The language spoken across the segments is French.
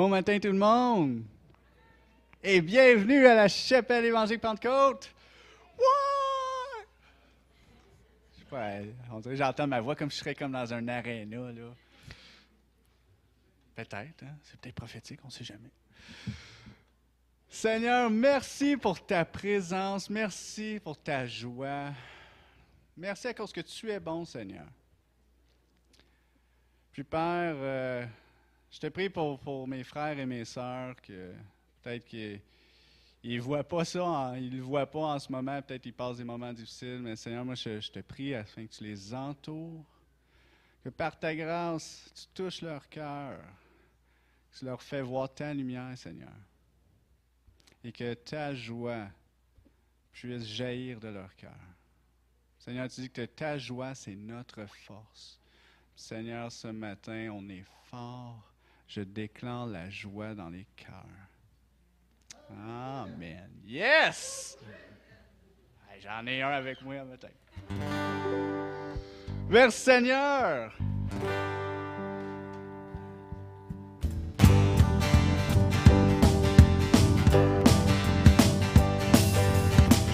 Bon matin tout le monde et bienvenue à la chapelle évangélique Pentecôte. Je sais pas, on dirait que j'entends ma voix comme je serais comme dans un aréna. Peut-être, hein? c'est peut-être prophétique, on ne sait jamais. Seigneur, merci pour ta présence, merci pour ta joie. Merci à cause que tu es bon, Seigneur. Puis Père, euh, je te prie pour, mes frères et mes sœurs que peut-être qu'ils ne voient pas ça, ils ne voient pas en ce moment, peut-être qu'ils passent des moments difficiles, mais Seigneur, moi je, je, te prie afin que tu les entoures, que par ta grâce, tu touches leur cœur, que tu leur fais voir ta lumière, Seigneur, et que ta joie puisse jaillir de leur cœur. Seigneur, tu dis que ta joie, c'est notre force. Seigneur, ce matin, on est fort. Je déclare la joie dans les cœurs. Amen. Yes! J'en ai un avec moi un matin. Vers Seigneur!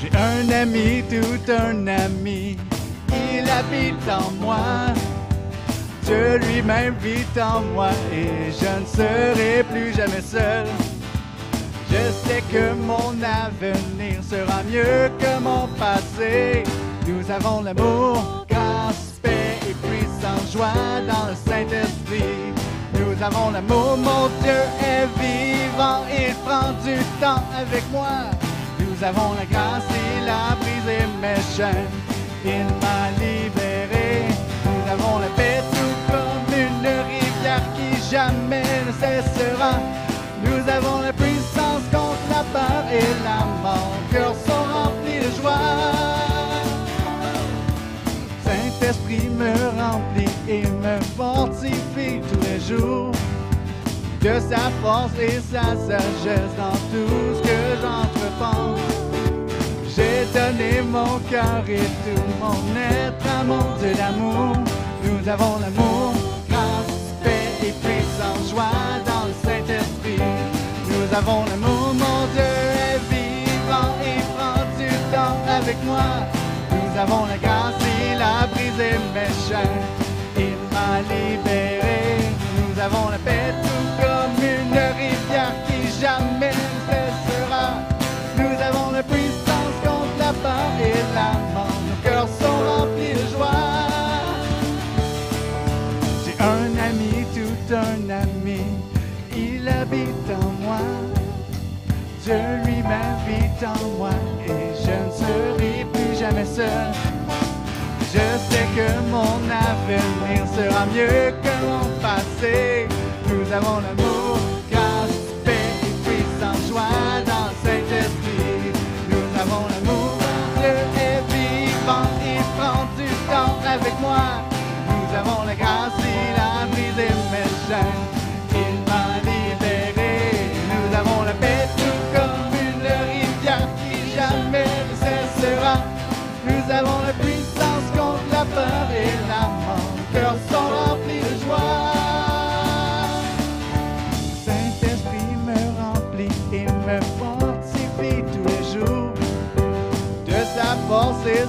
J'ai un ami, tout un ami, il habite en moi. Dieu lui-même vit en moi et je ne serai plus jamais seul. Je sais que mon avenir sera mieux que mon passé. Nous avons l'amour, grâce, paix et puissance, joie dans le Saint-Esprit. Nous avons l'amour, mon Dieu est vivant, il prend du temps avec moi. Nous avons la grâce, il a brisé mes chaînes, il m'a libéré. Nous avons la jamais ne cessera. Nous avons la puissance contre la peur et la mort. Cœurs sont remplis de joie. Saint-Esprit me remplit et me fortifie tous les jours. De sa force et sa sagesse dans tout ce que j'entreprends. J'ai donné mon cœur et tout mon être à mon Dieu d'amour. Nous avons l'amour, avons l'amour, mon Dieu est vivant et prend du temps avec moi. Nous avons la grâce, il a brisé mes chaînes, il m'a libéré. Nous avons Je sais que mon avenir sera mieux que mon passé. Nous avons l'amour, grâce, paix et puissance, joie dans le Saint-Esprit. Nous avons l'amour, Dieu est vivant, il prend du temps avec moi. Nous avons la grâce, il a brisé mes chaînes,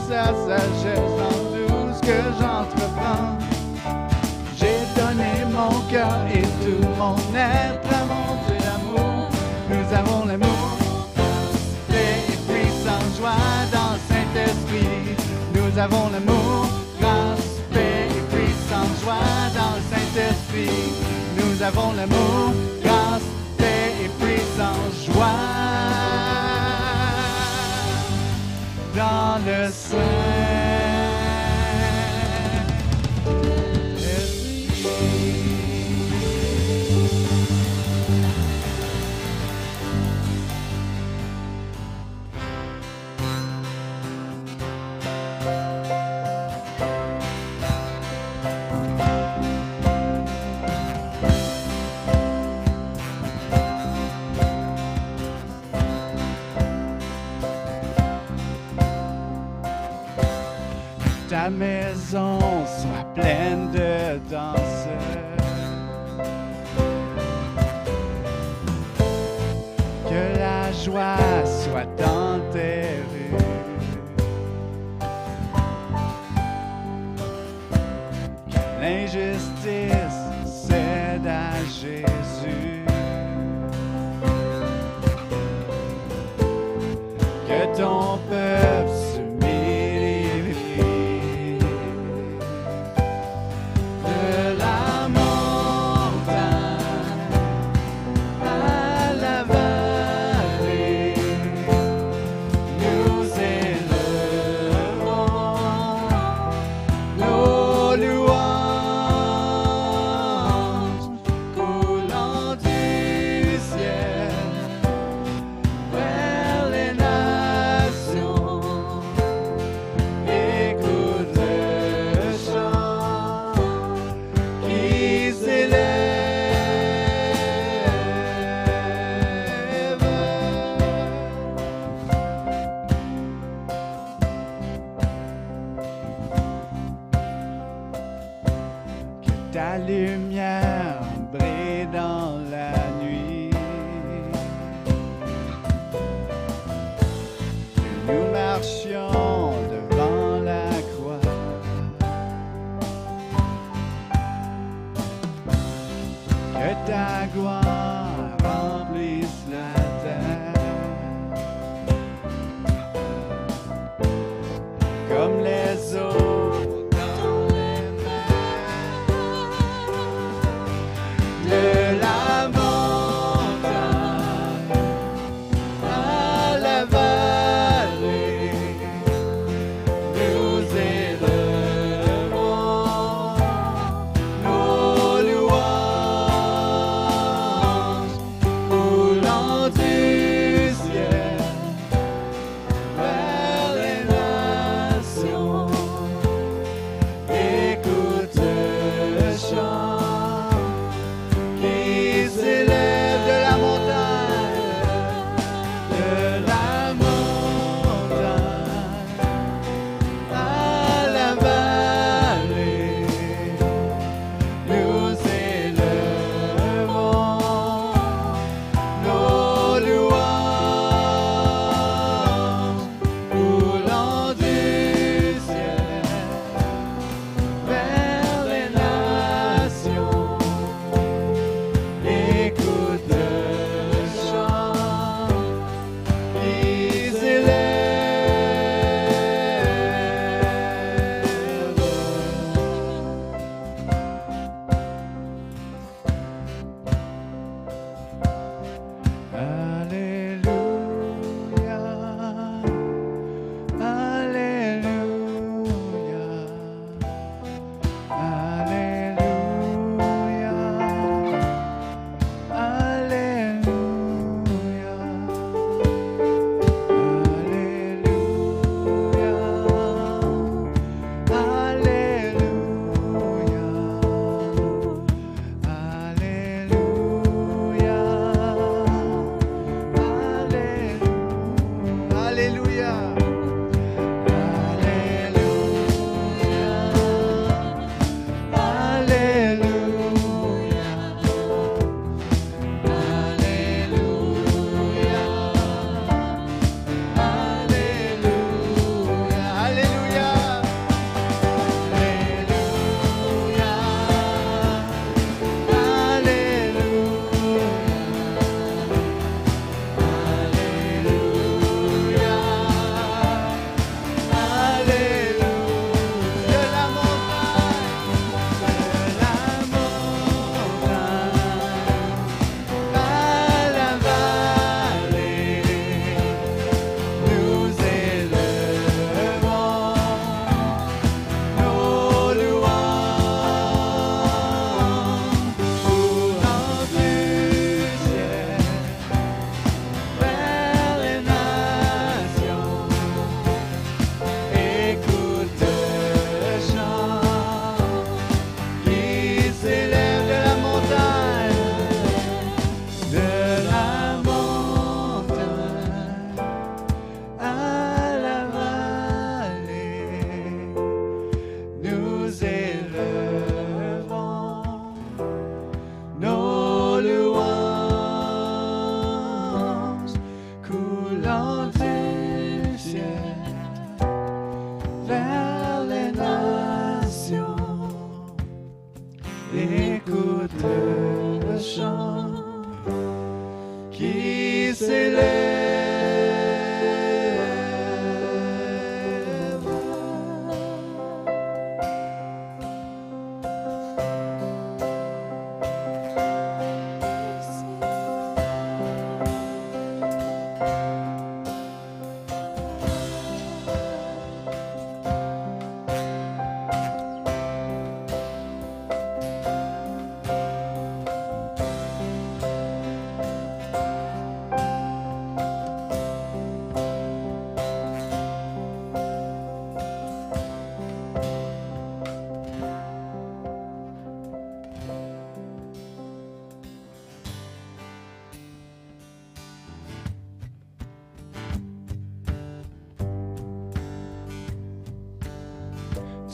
sa sagesse dans tout ce que j'entreprends. J'ai donné mon cœur et tout mon être à mon Dieu d'amour. Nous avons l'amour, paix et puissance, joie dans le Saint-Esprit. Nous avons l'amour, grâce, paix et puissance, joie dans le Saint-Esprit. Nous avons l'amour, grâce, paix et puissance, joie dans le Saint-Esprit. maison soit pleine de danseurs. Que la joie soit dans tes rues. Que l'injustice cède à Jésus. Que ton peuple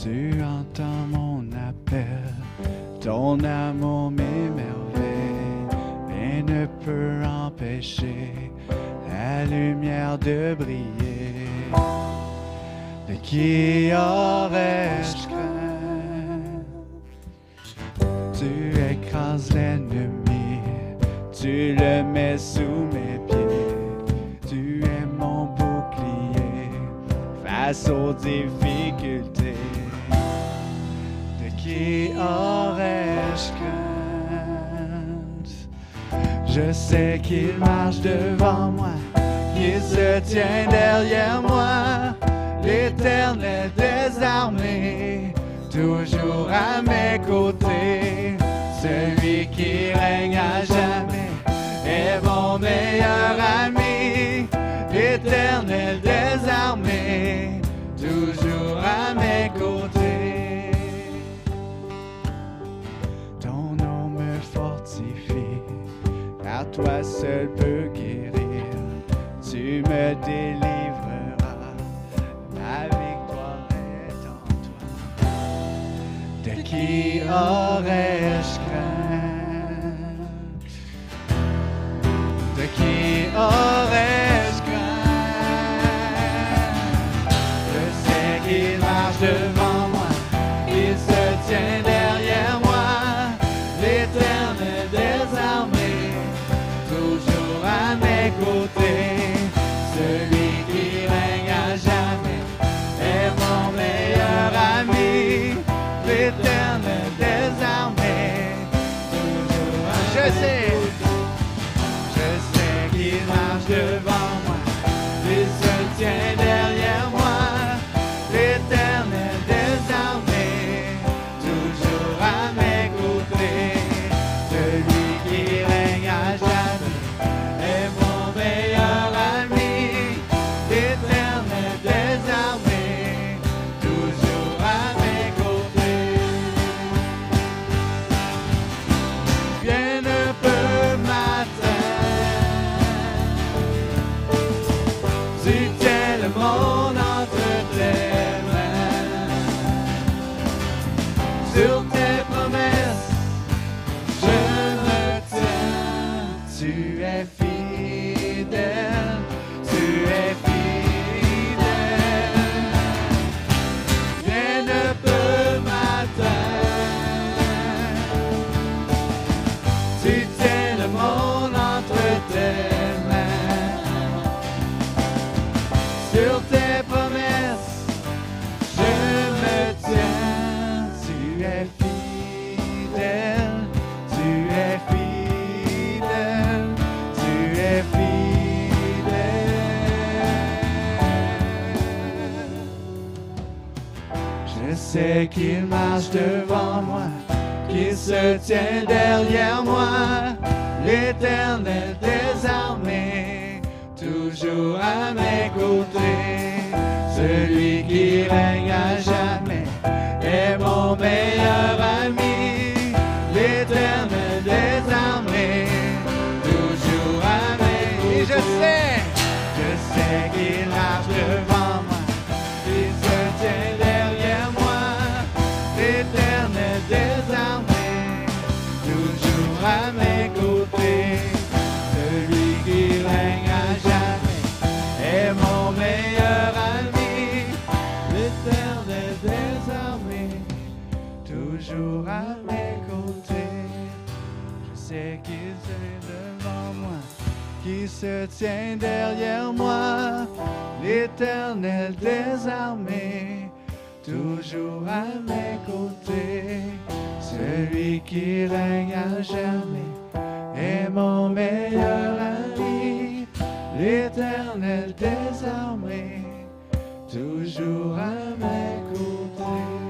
Tu entends mon qu'il marche devant moi, qu'il se tient derrière moi. se tient derrière moi, l'Éternel des armées, toujours à mes côtés, celui qui règne à jamais est mon meilleur ami, l'Éternel des armées, toujours à mes côtés.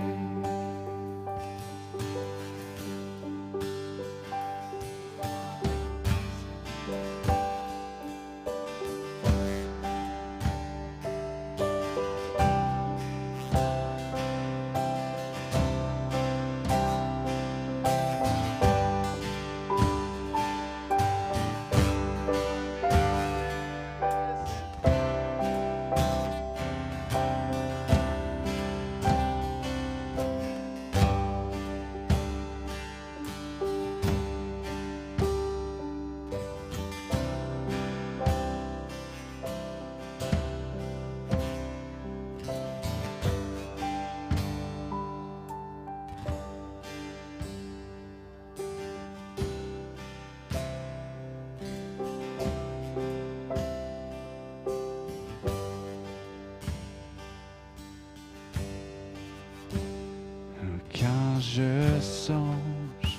songe,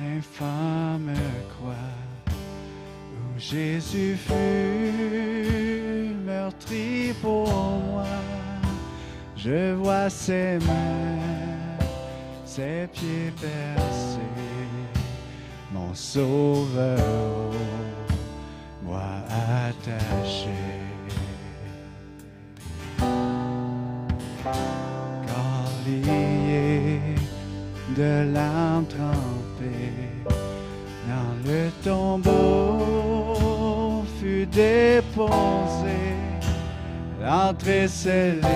l'infâme croix où Jésus fut meurtri pour moi. Je vois ses mains, ses pieds percés, mon sauveur. veselý.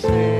Tu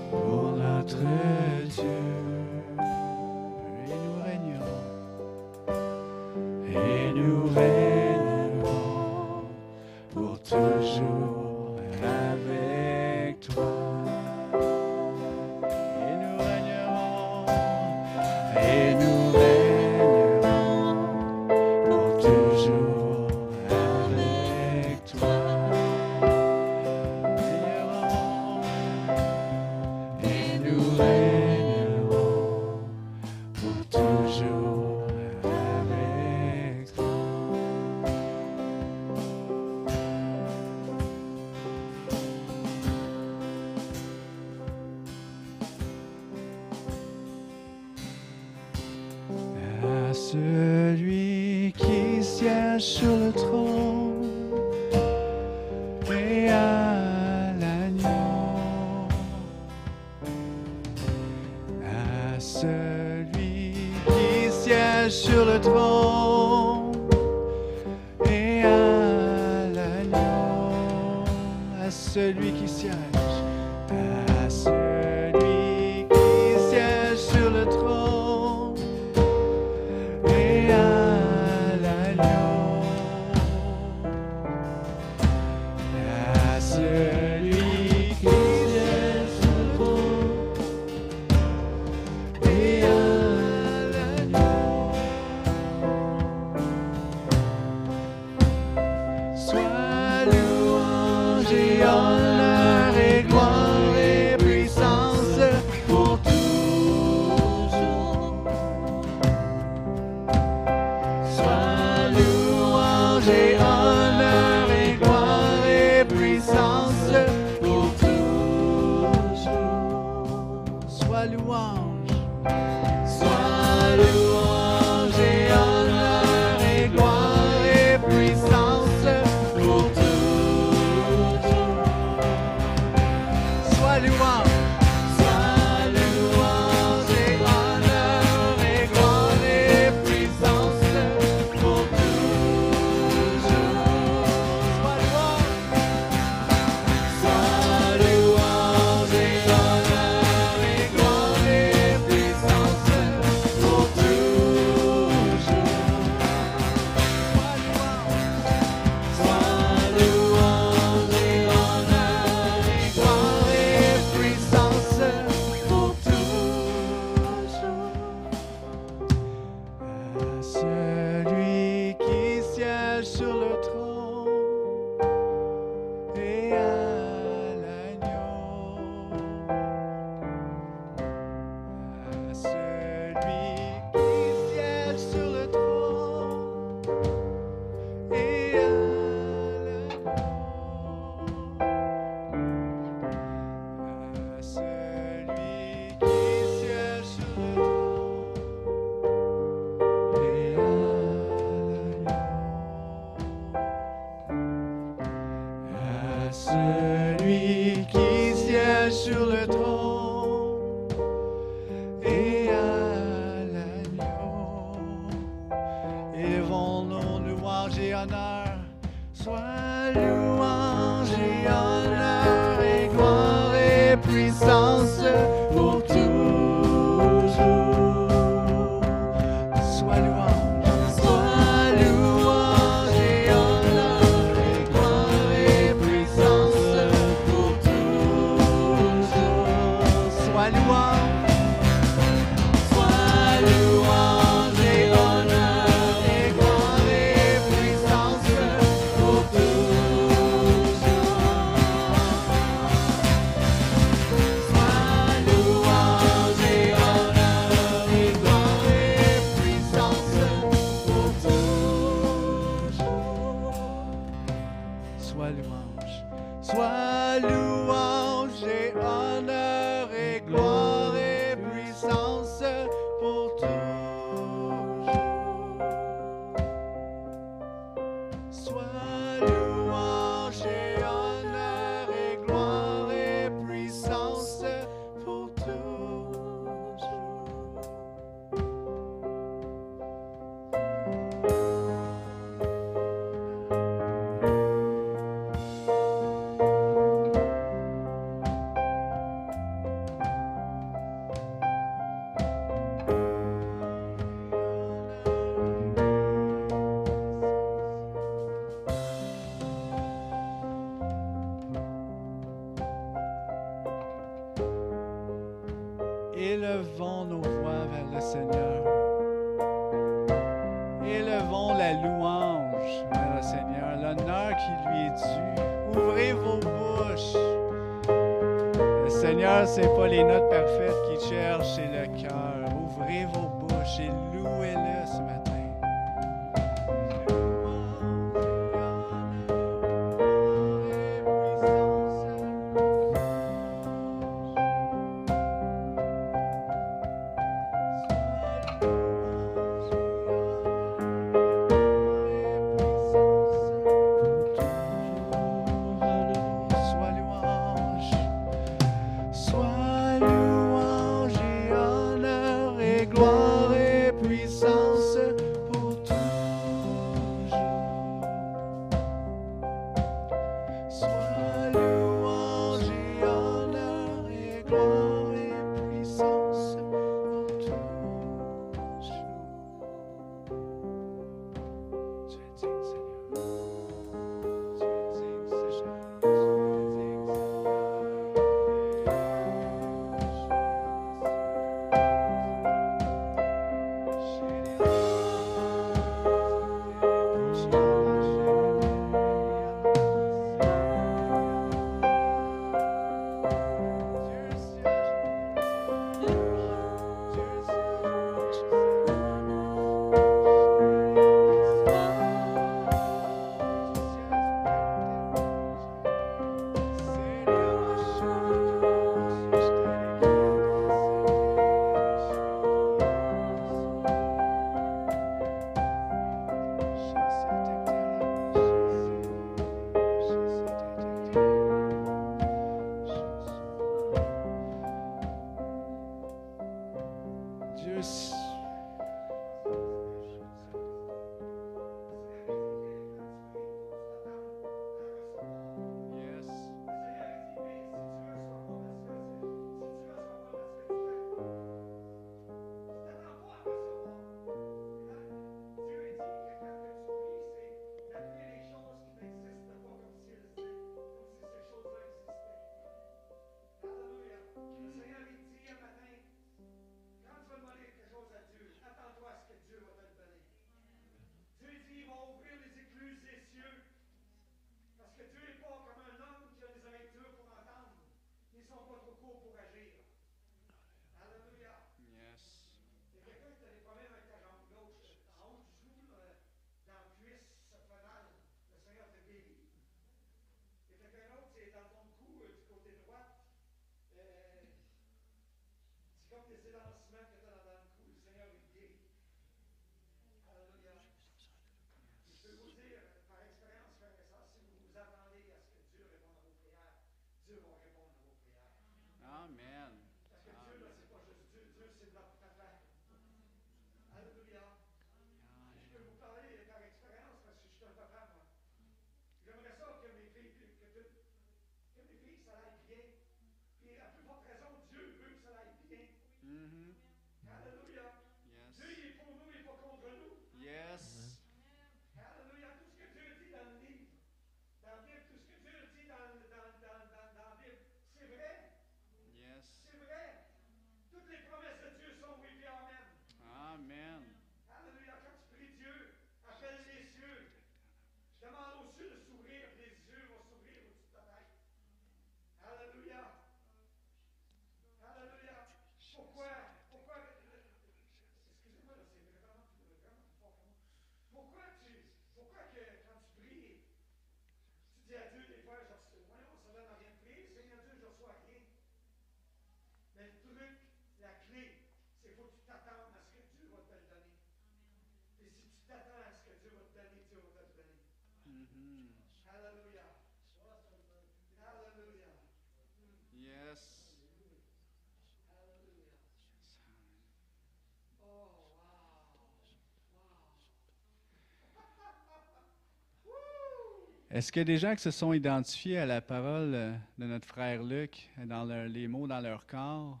Est-ce qu'il y a des gens qui se sont identifiés à la parole euh, de notre frère Luc, dans leur, les mots dans leur corps?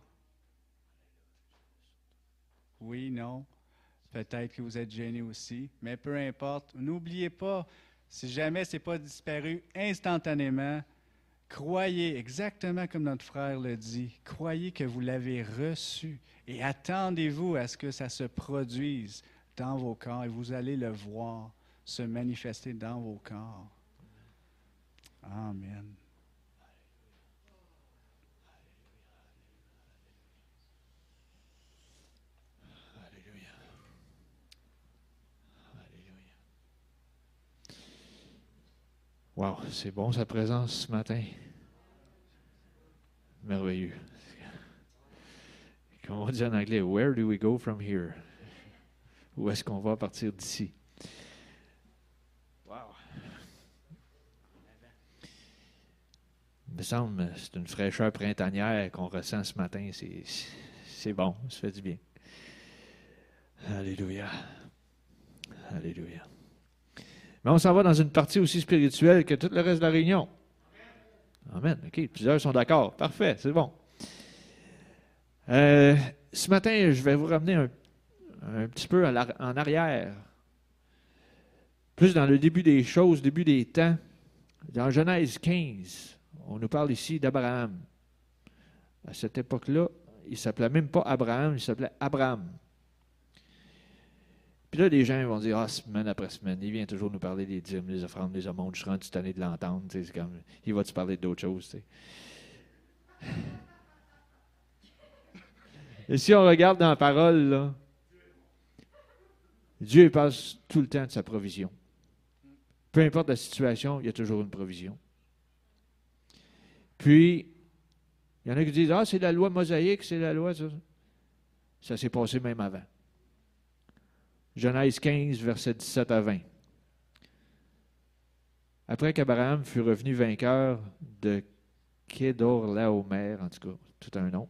Oui, non. Peut-être que vous êtes gênés aussi, mais peu importe. N'oubliez pas, si jamais ce n'est pas disparu instantanément, croyez exactement comme notre frère le dit, croyez que vous l'avez reçu et attendez-vous à ce que ça se produise dans vos corps et vous allez le voir se manifester dans vos corps. Amen. Wow, c'est bon sa présence ce matin. Merveilleux. Comme on dit en anglais, where do we go from here? Où est-ce qu'on va partir d'ici? Wow. Il me semble c'est une fraîcheur printanière qu'on ressent ce matin. C'est bon, ça fait du bien. Alléluia. Alléluia. Mais on s'en va dans une partie aussi spirituelle que tout le reste de la réunion. Amen. OK, plusieurs sont d'accord. Parfait, c'est bon. Euh, ce matin, je vais vous ramener un, un petit peu en arrière. Plus dans le début des choses, début des temps. Dans Genèse 15, on nous parle ici d'Abraham. À cette époque-là, il ne s'appelait même pas Abraham, il s'appelait Abraham. Puis là, les gens vont dire, ah, semaine après semaine, il vient toujours nous parler des dîmes, des offrandes, des aumônes, je suis rendu tanné de l'entendre. C'est comme, il va te parler d'autres choses. Et si on regarde dans la parole, là, Dieu passe tout le temps de sa provision. Peu importe la situation, il y a toujours une provision. Puis, il y en a qui disent, ah, c'est la loi mosaïque, c'est la loi. Ça, ça s'est passé même avant. Genèse 15, versets 17 à 20. Après qu'Abraham fut revenu vainqueur de Kédor-Laomer, en tout cas, tout un nom,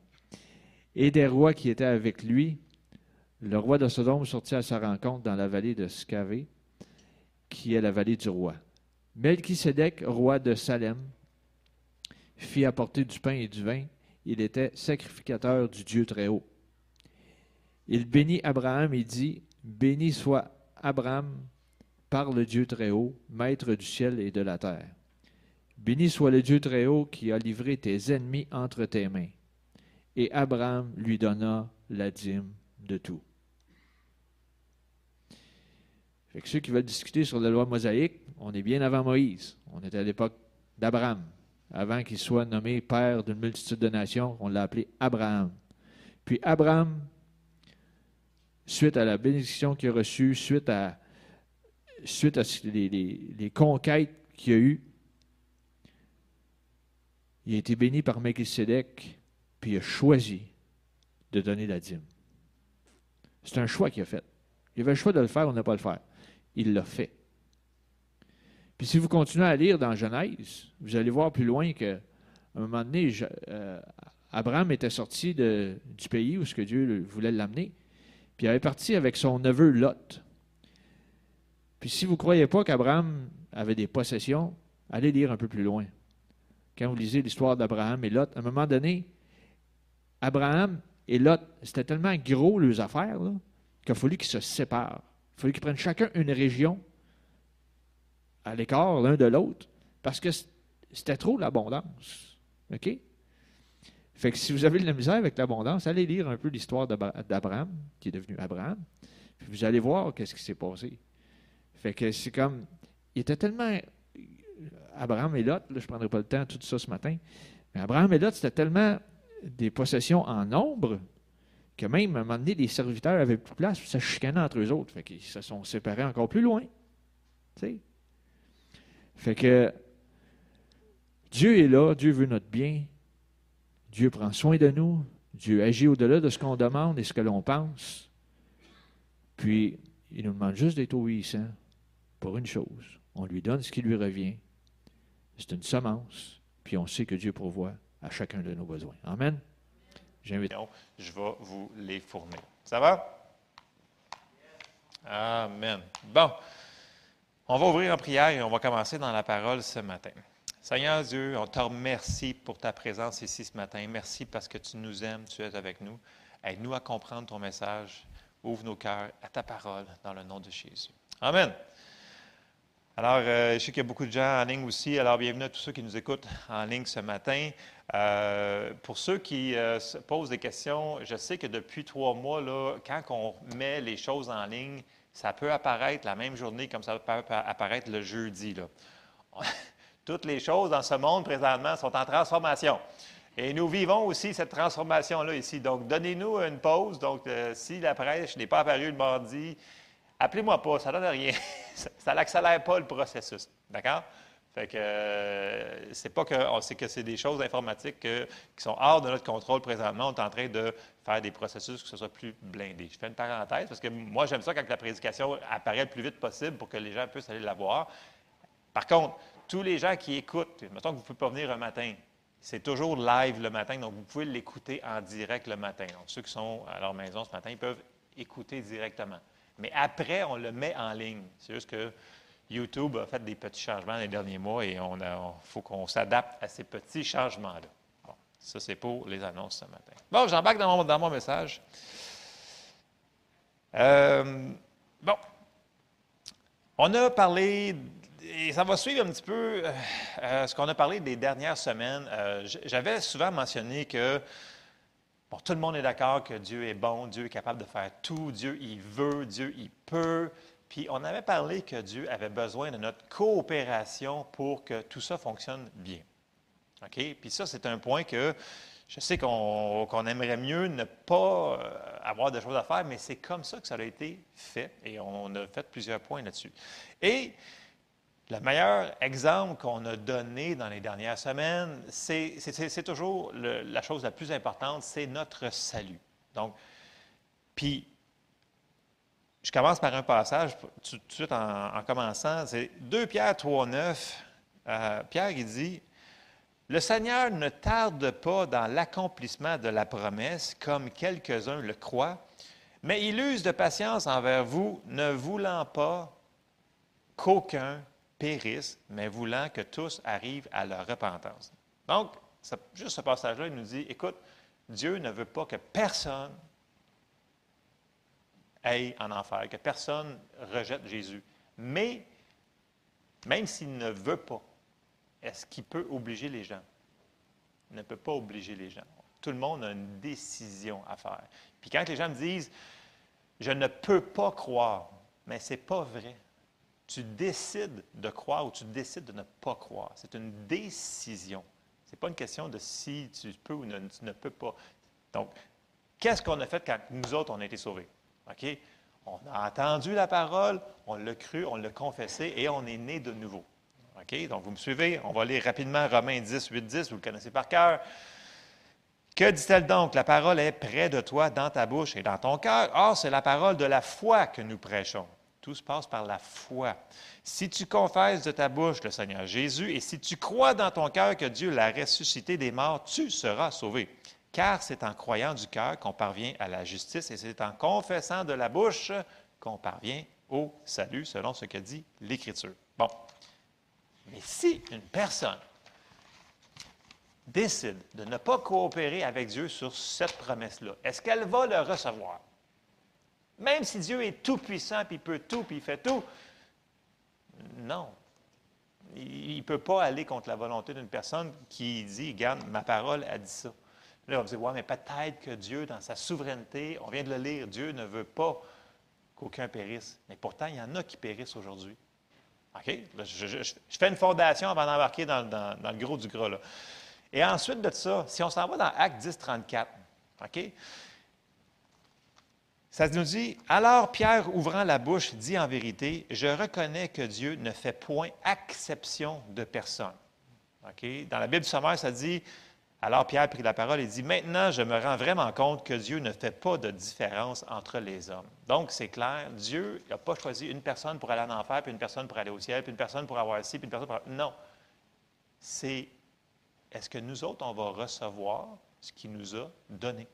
et des rois qui étaient avec lui, le roi de Sodome sortit à sa rencontre dans la vallée de Scavé, qui est la vallée du roi. Melchisedec, roi de Salem, fit apporter du pain et du vin. Il était sacrificateur du Dieu très haut. Il bénit Abraham et dit Béni soit Abraham par le Dieu très haut, maître du ciel et de la terre. Béni soit le Dieu très haut qui a livré tes ennemis entre tes mains. Et Abraham lui donna la dîme de tout. Fait que ceux qui veulent discuter sur la loi mosaïque, on est bien avant Moïse. On est à l'époque d'Abraham. Avant qu'il soit nommé père d'une multitude de nations, on l'a appelé Abraham. Puis Abraham suite à la bénédiction qu'il a reçue, suite à, suite à les, conquêtes qu'il a eues, il a été béni par Melchizedek, puis il a choisi de donner la dîme. C'est un choix qu'il a fait. Il avait le choix de le faire ou de ne pas le faire. Il l'a fait. Puis si vous continuez à lire dans Genèse, vous allez voir plus loin qu'à un moment donné, euh, Abraham était sorti du pays où ce que Dieu voulait l'amener. Puis il avait parti avec son neveu Lot. Puis si vous ne croyez pas qu'Abraham avait des possessions, allez lire un peu plus loin. Quand vous lisez l'histoire d'Abraham et Lot, à un moment donné, Abraham et Lot, c'était tellement gros leurs affaires qu'il a fallu qu'ils se séparent. Il a fallu qu'ils prennent chacun une région à l'écart l'un de l'autre parce que c'était trop l'abondance. OK? Fait que si vous avez de la misère avec l'abondance, allez lire un peu l'histoire d'Abraham, qui est devenu Abraham, puis vous allez voir qu'est-ce qui s'est passé. Fait que c'est comme, il était tellement, Abraham et Lot, là, je ne prendrai pas le temps tout ça ce matin, mais Abraham et Lot, c'était tellement des possessions en nombre que même à un moment donné, les serviteurs avaient plus de place, puis ça chicanait entre eux autres. Fait qu'ils se sont séparés encore plus loin. Fait que Dieu est là, Dieu veut notre bien, Dieu prend soin de nous. Dieu agit au-delà de ce qu'on demande et ce que l'on pense. Puis, il nous demande juste d'être obéissant pour une chose. On lui donne ce qui lui revient. C'est une semence. Puis on sait que Dieu pourvoit à chacun de nos besoins. Amen. J'invite. Je vais vous les fournir. Ça va? Amen. Bon. On va ouvrir en prière et on va commencer dans la parole ce matin. Seigneur Dieu, on te remercie pour ta présence ici ce matin. Merci parce que tu nous aimes, tu es avec nous. Aide-nous à comprendre ton message. Ouvre nos cœurs à ta parole dans le nom de Jésus. Amen. Alors, euh, je sais qu'il y a beaucoup de gens en ligne aussi. Alors, bienvenue à tous ceux qui nous écoutent en ligne ce matin. Euh, pour ceux qui euh, se posent des questions, je sais que depuis trois mois, là, quand on met les choses en ligne, ça peut apparaître la même journée comme ça peut apparaître le jeudi. Là. Toutes les choses dans ce monde présentement sont en transformation. Et nous vivons aussi cette transformation-là ici. Donc, donnez-nous une pause. Donc, si la prêche n'est pas apparue le mardi, appelez-moi pas, ça ne donne rien. ça n'accélère pas le processus. D'accord? Fait que euh, c'est pas que que c'est des choses informatiques qui sont hors de notre contrôle présentement. On est en train de faire des processus que ce soit plus blindé. Je fais une parenthèse parce que moi j'aime ça quand la prédication apparaît le plus vite possible pour que les gens puissent aller la voir. Par contre, tous les gens qui écoutent, mettons que vous ne pouvez pas venir un matin, c'est toujours live le matin, donc vous pouvez l'écouter en direct le matin. Donc ceux qui sont à leur maison ce matin, ils peuvent écouter directement. Mais après, on le met en ligne. C'est juste que YouTube a fait des petits changements les derniers mois et il faut qu'on s'adapte à ces petits changements-là. Bon, ça, c'est pour les annonces ce matin. Bon, j'embarque dans mon, dans mon message. Euh, bon, on a parlé, et ça va suivre un petit peu euh, euh, ce qu'on a parlé des dernières semaines. J'avais souvent mentionné que Bon, tout le monde est d'accord que Dieu est bon, Dieu est capable de faire tout, Dieu il veut, Dieu il peut. Puis on avait parlé que Dieu avait besoin de notre coopération pour que tout ça fonctionne bien. OK? Puis ça, c'est un point que je sais qu'on aimerait mieux ne pas euh, avoir de choses à faire, mais c'est comme ça que ça a été fait et on a fait plusieurs points là-dessus. Et le meilleur exemple qu'on a donné dans les dernières semaines, c'est toujours la chose la plus importante, c'est notre salut. Donc, puis, je commence par un passage tout, de suite en, commençant. C'est 2 Pierre 3, 9. Euh, Pierre, il dit Le Seigneur ne tarde pas dans l'accomplissement de la promesse, comme quelques-uns le croient, mais il use de patience envers vous, ne voulant pas qu'aucun périssent, mais voulant que tous arrivent à leur repentance. Donc, juste ce passage-là, il nous dit, écoute, Dieu ne veut pas que personne aille en enfer, que personne rejette Jésus. Mais, même s'il ne veut pas, est-ce qu'il peut obliger les gens? Il ne peut pas obliger les gens. Tout le monde a une décision à faire. Puis quand les gens me disent, je ne peux pas croire, mais ce n'est pas vrai tu décides de croire ou tu décides de ne pas croire. C'est une décision. Ce n'est pas une question de si tu peux ou tu ne peux pas. Donc, qu'est-ce qu'on a fait quand nous autres, on a été sauvés? OK? On a entendu la parole, on l'a cru, on l'a confessé et on est né de nouveau. OK? Donc, vous me suivez? On va lire rapidement Romains 10, 8, 10, vous le connaissez par cœur. Que dit-elle donc? La parole est près de toi, dans ta bouche et dans ton cœur. Or, c'est la parole de la foi que nous prêchons. Tout se passe par la foi. Si tu confesses de ta bouche le Seigneur Jésus et si tu crois dans ton cœur que Dieu l'a ressuscité des morts, tu seras sauvé. Car c'est en croyant du cœur qu'on parvient à la justice et c'est en confessant de la bouche qu'on parvient au salut, selon ce que dit l'Écriture. Bon. Mais si une personne décide de ne pas coopérer avec Dieu sur cette promesse-là, est-ce qu'elle va le recevoir? Même si Dieu est tout puissant, puis il peut tout, puis il fait tout, non. Il ne peut pas aller contre la volonté d'une personne qui dit, regarde, ma parole a dit ça. Là, on va dire, ouais, mais peut-être que Dieu, dans sa souveraineté, on vient de le lire, Dieu ne veut pas qu'aucun périsse. Mais pourtant, il y en a qui périssent aujourd'hui. OK? je, fais une fondation avant d'embarquer dans, le gros du gras. Là. Et ensuite de ça, si on s'en va dans Acte 10, 34, OK? Ça nous dit, alors Pierre, ouvrant la bouche, dit en vérité, je reconnais que Dieu ne fait point exception de personne. Dans la Bible du sommaire, ça dit, alors Pierre prit la parole et dit, maintenant je me rends vraiment compte que Dieu ne fait pas de différence entre les hommes. Donc c'est clair, Dieu n'a pas choisi une personne pour aller en enfer, puis une personne pour aller au ciel, puis une personne pour avoir ci, puis une personne pour... Non. C'est, est-ce que nous autres, on va recevoir ce qu'il nous a donné?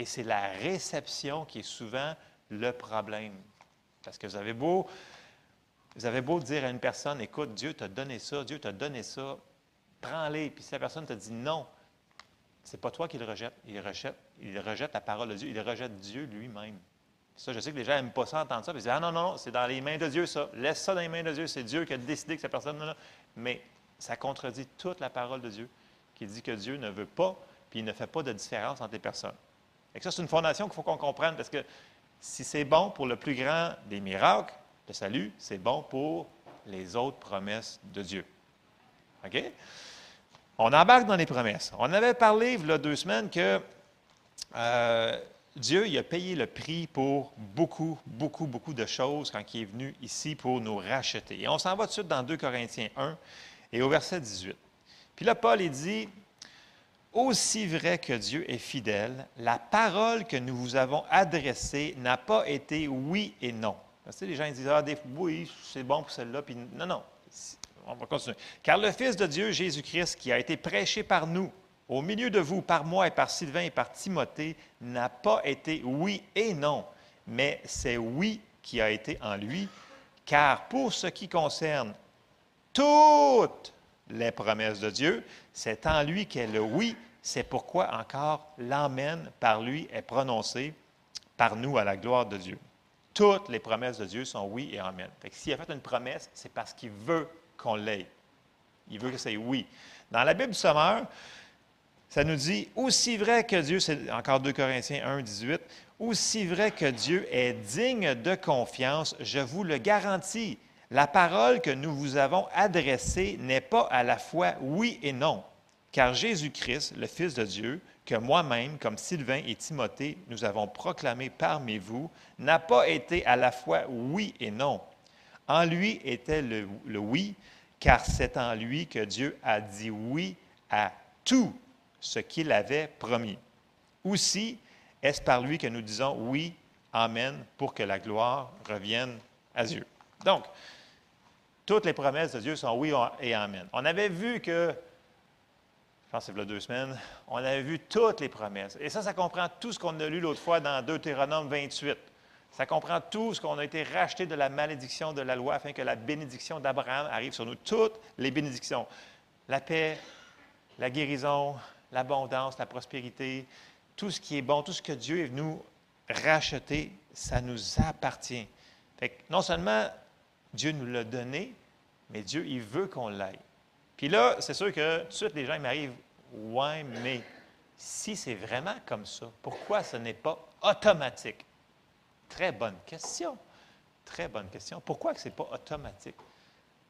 Et c'est la réception qui est souvent le problème. Parce que vous avez beau, vous avez beau dire à une personne, écoute, Dieu t'a donné ça, Dieu t'a donné ça, prends-les. Puis si la personne te dit non, c'est pas toi qui le rejette, il rejette, il rejette la parole de Dieu, il rejette Dieu lui-même. Ça, je sais que les gens n'aiment pas ça, entendre ça. Puis ils disent Ah non, non, non, c'est dans les mains de Dieu, ça. Laisse ça dans les mains de Dieu. C'est Dieu qui a décidé que cette personne. Mais ça contredit toute la parole de Dieu qui dit que Dieu ne veut pas, puis il ne fait pas de différence entre les personnes. Et ça, c'est une fondation qu'il faut qu'on comprenne parce que si c'est bon pour le plus grand des miracles, le salut, c'est bon pour les autres promesses de Dieu. OK? On embarque dans les promesses. On avait parlé, il y a deux semaines, que euh, Dieu il a payé le prix pour beaucoup, beaucoup, beaucoup de choses quand il est venu ici pour nous racheter. Et on s'en va tout de suite dans 2 Corinthiens 1 et au verset 18. Puis là, Paul, il dit, aussi vrai que Dieu est fidèle, la parole que nous vous avons adressée n'a pas été oui et non. Parce que les gens ils disent, ah, des, oui, c'est bon pour celle-là, puis non, non. On va continuer. Car le Fils de Dieu, Jésus-Christ, qui a été prêché par nous, au milieu de vous, par moi et par Sylvain et par Timothée, n'a pas été oui et non, mais c'est oui qui a été en lui, car pour ce qui concerne toutes les promesses de Dieu, c'est en lui qu'est le oui, c'est pourquoi encore l'Amen par lui est prononcé par nous à la gloire de Dieu. Toutes les promesses de Dieu sont oui et Amen. S'il a fait une promesse, c'est parce qu'il veut qu'on l'ait. Il veut que c'est oui. Dans la Bible du Sommeur, ça nous dit aussi vrai que Dieu, c'est encore 2 Corinthiens 1, 18, aussi vrai que Dieu est digne de confiance, je vous le garantis. La parole que nous vous avons adressée n'est pas à la fois oui et non, car Jésus-Christ, le Fils de Dieu, que moi-même, comme Sylvain et Timothée, nous avons proclamé parmi vous, n'a pas été à la fois oui et non. En lui était le, oui, car c'est en lui que Dieu a dit oui à tout ce qu'il avait promis. Aussi, est-ce par lui que nous disons oui, Amen, pour que la gloire revienne à Dieu? Donc, toutes les promesses de Dieu sont oui et Amen. On avait vu que, je pense que c'est deux semaines, on avait vu toutes les promesses. Et ça, ça comprend tout ce qu'on a lu l'autre fois dans Deutéronome 28. Ça comprend tout ce qu'on a été racheté de la malédiction de la loi afin que la bénédiction d'Abraham arrive sur nous. Toutes les bénédictions. La paix, la guérison, l'abondance, la prospérité, tout ce qui est bon, tout ce que Dieu est venu racheter, ça nous appartient. non seulement Dieu nous l'a donné, mais Dieu, il veut qu'on l'aille. Puis là, c'est sûr que tout de suite, les gens m'arrivent, ouais, mais si c'est vraiment comme ça, pourquoi ce n'est pas automatique? Très bonne question. Très bonne question. Pourquoi ce n'est pas automatique?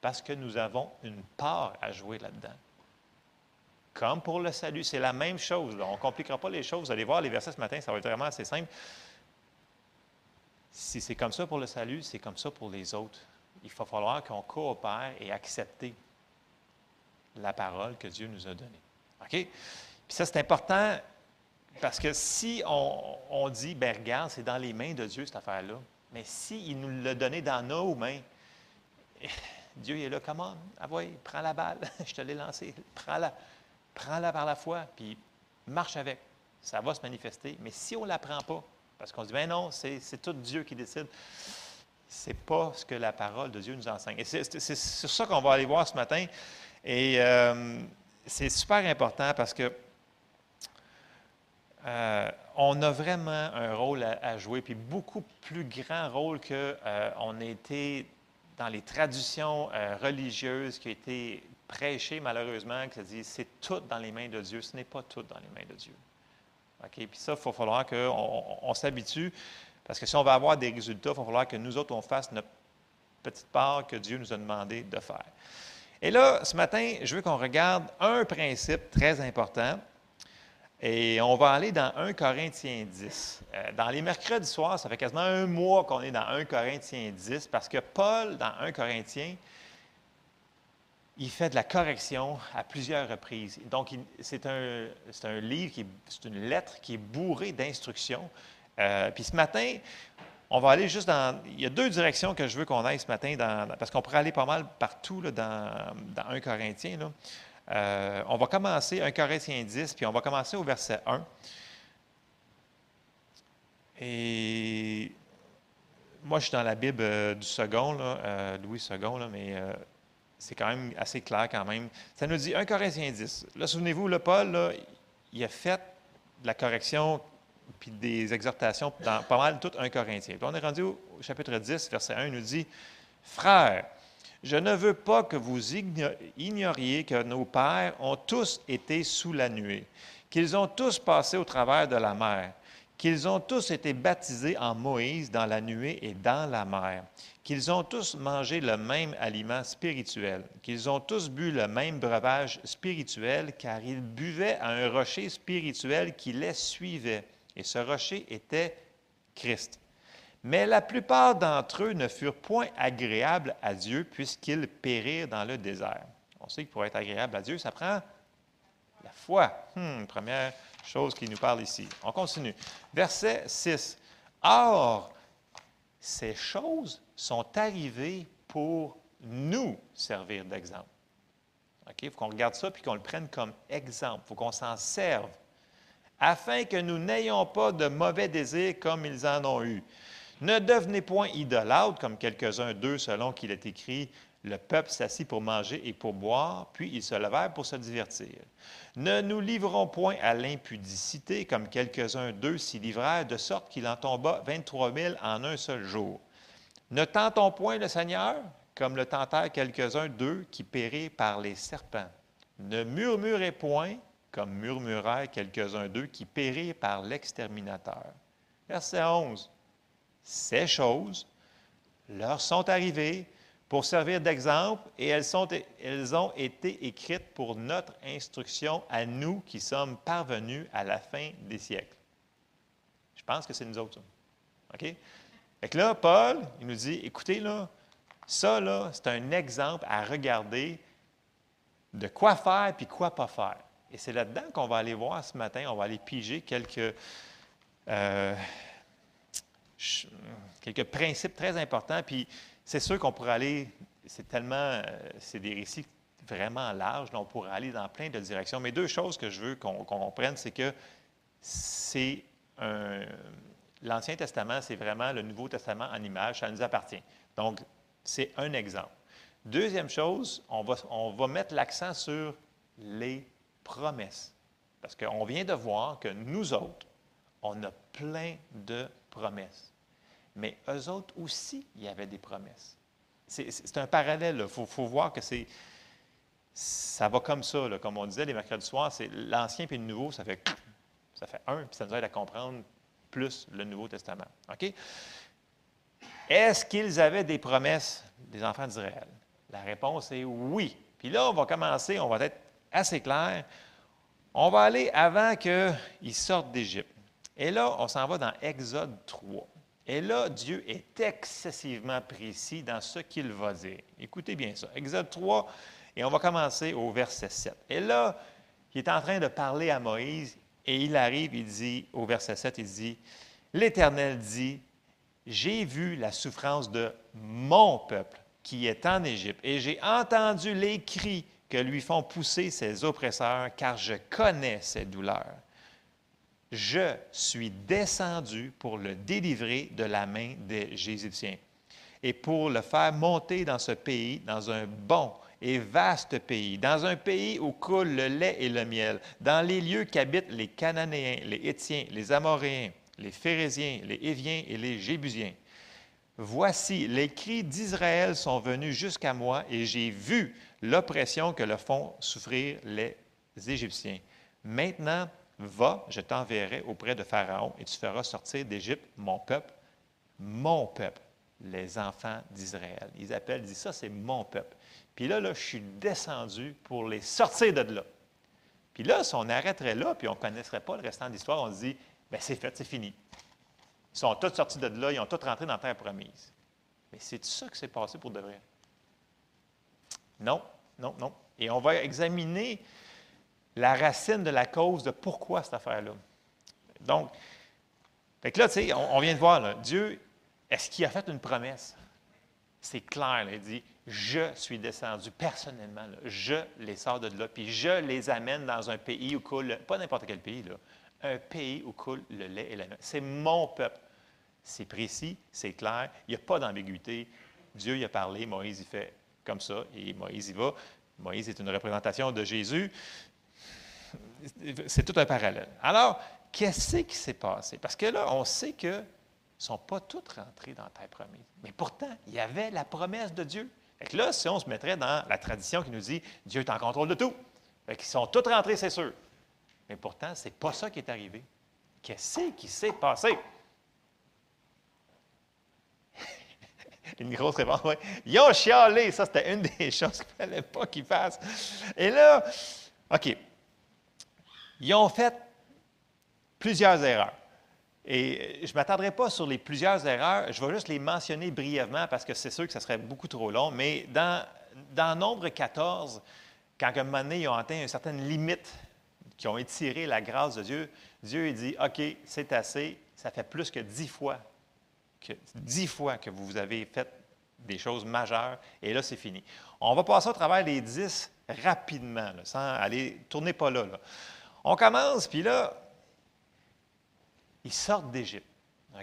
Parce que nous avons une part à jouer là-dedans. Comme pour le salut, c'est la même chose. On ne compliquera pas les choses. Vous allez voir les versets ce matin, ça va être vraiment assez simple. Si c'est comme ça pour le salut, c'est comme ça pour les autres. Il va falloir qu'on coopère et accepte la parole que Dieu nous a donnée. OK? Puis ça, c'est important parce que si on, dit, ben regarde, c'est dans les mains de Dieu cette affaire-là, mais s'il nous l'a donné dans nos mains, Dieu est là, comment? Ah oui, prends la balle, je te l'ai lancée, prends-la prends-la par la foi, puis marche avec. Ça va se manifester. Mais si on ne la prend pas, parce qu'on dit, ben non, c'est tout Dieu qui décide, n'est pas ce que la parole de Dieu nous enseigne. Et c'est sur ça qu'on va aller voir ce matin. Et euh, c'est super important parce que euh, on a vraiment un rôle à, jouer, puis beaucoup plus grand rôle qu'on euh, a été dans les traditions religieuses qui ont été prêcher, malheureusement, qui dit c'est tout dans les mains de Dieu. Ce n'est pas tout dans les mains de Dieu. OK? Puis ça, il va falloir qu'on s'habitue, parce que si on va avoir des résultats, il va falloir que nous autres, on fasse notre petite part que Dieu nous a demandé de faire. Et là, ce matin, je veux qu'on regarde un principe très important. Et on va aller dans 1 Corinthiens 10. Euh, dans les mercredis soirs, ça fait quasiment un mois qu'on est dans 1 Corinthiens 10 parce que Paul, dans 1 Corinthiens, il fait de la correction à plusieurs reprises. Donc, c'est un, un, livre, c'est une lettre qui est bourrée d'instructions. Euh, puis ce matin, on va aller juste dans. Il y a deux directions que je veux qu'on aille ce matin, dans, parce qu'on pourrait aller pas mal partout là, dans, dans 1 Corinthien. Là. Euh, on va commencer 1 Corinthiens 10, puis on va commencer au verset 1. Et moi, je suis dans la Bible euh, du second, là, Louis II, là, mais c'est quand même assez clair quand même. Ça nous dit 1 Corinthiens 10. Là, souvenez-vous, le Paul, il a fait la correction puis des exhortations dans pas mal tout un Corinthien. On est rendu au chapitre 10, verset 1, il nous dit Frères, je ne veux pas que vous ignoriez que nos pères ont tous été sous la nuée, qu'ils ont tous passé au travers de la mer, qu'ils ont tous été baptisés en Moïse dans la nuée et dans la mer, qu'ils ont tous mangé le même aliment spirituel, qu'ils ont tous bu le même breuvage spirituel, car ils buvaient à un rocher spirituel qui les suivait, et ce rocher était Christ. Mais la plupart d'entre eux ne furent point agréables à Dieu puisqu'ils périrent dans le désert. On sait que pour être agréable à Dieu, ça prend la foi. Hmm, première chose qui nous parle ici. On continue. Verset 6. Or, ces choses sont arrivées pour nous servir d'exemple. Il faut qu'on regarde ça puis qu'on le prenne comme exemple. Il faut qu'on s'en serve afin que nous n'ayons pas de mauvais désirs comme ils en ont eu. Ne devenez point idolâtres, comme quelques-uns d'eux, selon qu'il est écrit, le peuple s'assit pour manger et pour boire, puis ils se levèrent pour se divertir. Ne nous livrons point à l'impudicité, comme quelques-uns d'eux s'y livrèrent, de sorte qu'il en tomba 23 000 en un seul jour. Ne tentons point le Seigneur, comme le tentèrent quelques-uns d'eux qui périrent par les serpents. Ne murmurez point, comme murmurèrent quelques-uns d'eux qui périrent par l'exterminateur. Verset 11 ces choses leur sont arrivées pour servir d'exemple et elles, ont été écrites pour notre instruction à nous qui sommes parvenus à la fin des siècles. Je pense que c'est nous autres. OK? Fait là, Paul, il nous dit, écoutez, là, ça, là, c'est un exemple à regarder de quoi faire puis quoi pas faire. Et c'est là-dedans qu'on va aller voir ce matin, on va aller piger quelques, euh, quelques principes très importants. Puis c'est sûr qu'on pourrait aller, c'est tellement, euh, c'est des récits vraiment larges, on pourrait aller dans plein de directions. Mais deux choses que je veux qu'on comprenne, c'est que c'est un. L'Ancien Testament, c'est vraiment le Nouveau Testament en image, ça nous appartient. Donc, c'est un exemple. Deuxième chose, on va, on va mettre l'accent sur les promesses. Parce qu'on vient de voir que nous autres, on a plein de promesses mais eux autres aussi, il y avait des promesses. C'est un parallèle. Il faut, voir que c'est ça va comme ça. Comme on disait les mercredis soirs, c'est l'Ancien et le Nouveau, ça fait, ça fait un, puis ça nous aide à comprendre plus le Nouveau Testament. OK? Est-ce qu'ils avaient des promesses des enfants d'Israël? La réponse est oui. Puis là, on va commencer, on va être assez clair. On va aller avant qu'ils sortent d'Égypte. Et là, on s'en va dans Exode 3. Et là, Dieu est excessivement précis dans ce qu'il va dire. Écoutez bien ça. Exode 3, et on va commencer au verset 7. Et là, il est en train de parler à Moïse, et il arrive, il dit, au verset 7, il dit, L'Éternel dit, J'ai vu la souffrance de mon peuple qui est en Égypte, et j'ai entendu les cris que lui font pousser ses oppresseurs, car je connais ses douleurs je suis descendu pour le délivrer de la main des Égyptiens et pour le faire monter dans ce pays, dans un bon et vaste pays, dans un pays où coule le lait et le miel, dans les lieux qu'habitent les Cananéens, les Étiens, les Amoréens, les Phérésiens, les Éviens et les Jébusiens. Voici, les cris d'Israël sont venus jusqu'à moi et j'ai vu l'oppression que le font souffrir les Égyptiens. Maintenant, Va, je t'enverrai auprès de Pharaon et tu feras sortir d'Égypte mon peuple, mon peuple, les enfants d'Israël. Ils appellent, ils disent ça, c'est mon peuple. Puis là, là, je suis descendu pour les sortir de là. Puis là, si on arrêterait là, puis on ne connaîtrait pas le restant de l'histoire, on se dit, bien, c'est fait, c'est fini. Ils sont tous sortis de là, ils ont tous rentré dans la terre promise. Mais c'est ça qui s'est passé pour de vrai? Non, non, non. Et on va examiner la racine de la cause de pourquoi cette affaire-là. Donc, là, tu sais, on, vient de voir, Dieu, est-ce qu'il a fait une promesse? C'est clair, il dit, je suis descendu personnellement, je les sors de là, puis je les amène dans un pays où coule, pas n'importe quel pays, là, un pays où coule le lait et la miel. C'est mon peuple. C'est précis, c'est clair, il n'y a pas d'ambiguïté. Dieu y a parlé, Moïse y fait comme ça, et Moïse y va. Moïse est une représentation de Jésus c'est tout un parallèle. Alors, qu'est-ce qui s'est passé? Parce que là, on sait qu'ils ne sont pas tous rentrés dans la terre promise. Mais pourtant, il y avait la promesse de Dieu. Fait que là, si on se mettrait dans la tradition qui nous dit Dieu est en contrôle de tout, fait qu'ils sont tous rentrés, c'est sûr. Mais pourtant, ce n'est pas ça qui est arrivé. Qu'est-ce qui s'est passé? Une grosse réponse, oui. Ils ont chialé. Ça, c'était une des choses qu'il ne fallait pas qu'ils fassent. Et là, OK. Ils ont fait plusieurs erreurs. Et je ne m'attendrai pas sur les plusieurs erreurs. Je vais juste les mentionner brièvement parce que c'est sûr que ça serait beaucoup trop long. Mais dans, dans Nombre 14, quand à un moment donné, ils ont atteint une certaine limite, qui ont étiré la grâce de Dieu, Dieu il dit OK, c'est assez. Ça fait plus que dix fois que dix fois que vous avez fait des choses majeures, et là, c'est fini. On va passer au travers des dix rapidement, sans aller, tournez pas là. On commence, puis là, ils sortent d'Égypte.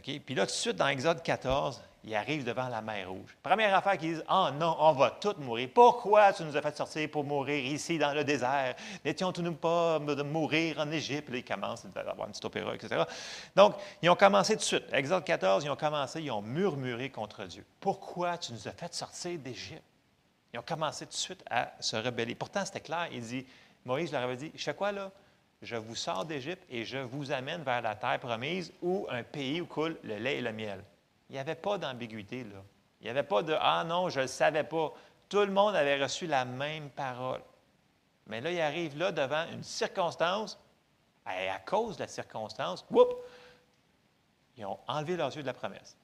Puis là, tout de suite, dans Exode 14, ils arrivent devant la mer Rouge. Première affaire qu'ils disent Ah non, on va tous mourir. Pourquoi tu nous as fait sortir pour mourir ici dans le désert? N'étions-nous pas de mourir en Égypte ils commencent, ils avoir un petit opéra, etc. Donc, ils ont commencé tout de suite. Exode 14, ils ont commencé, ils ont murmuré contre Dieu. Pourquoi tu nous as fait sortir d'Égypte Ils ont commencé tout de suite à se rebeller. Pourtant, c'était clair. Il dit Moïse leur avait dit Je sais quoi là? Je vous sors d'Égypte et je vous amène vers la terre promise où un pays où coule le lait et le miel. Il n'y avait pas d'ambiguïté, là. Il n'y avait pas de Ah non, je ne le savais pas. Tout le monde avait reçu la même parole. Mais là, il arrive là devant une circonstance, et à cause de la circonstance, whoop, ils ont enlevé leurs yeux de la promesse.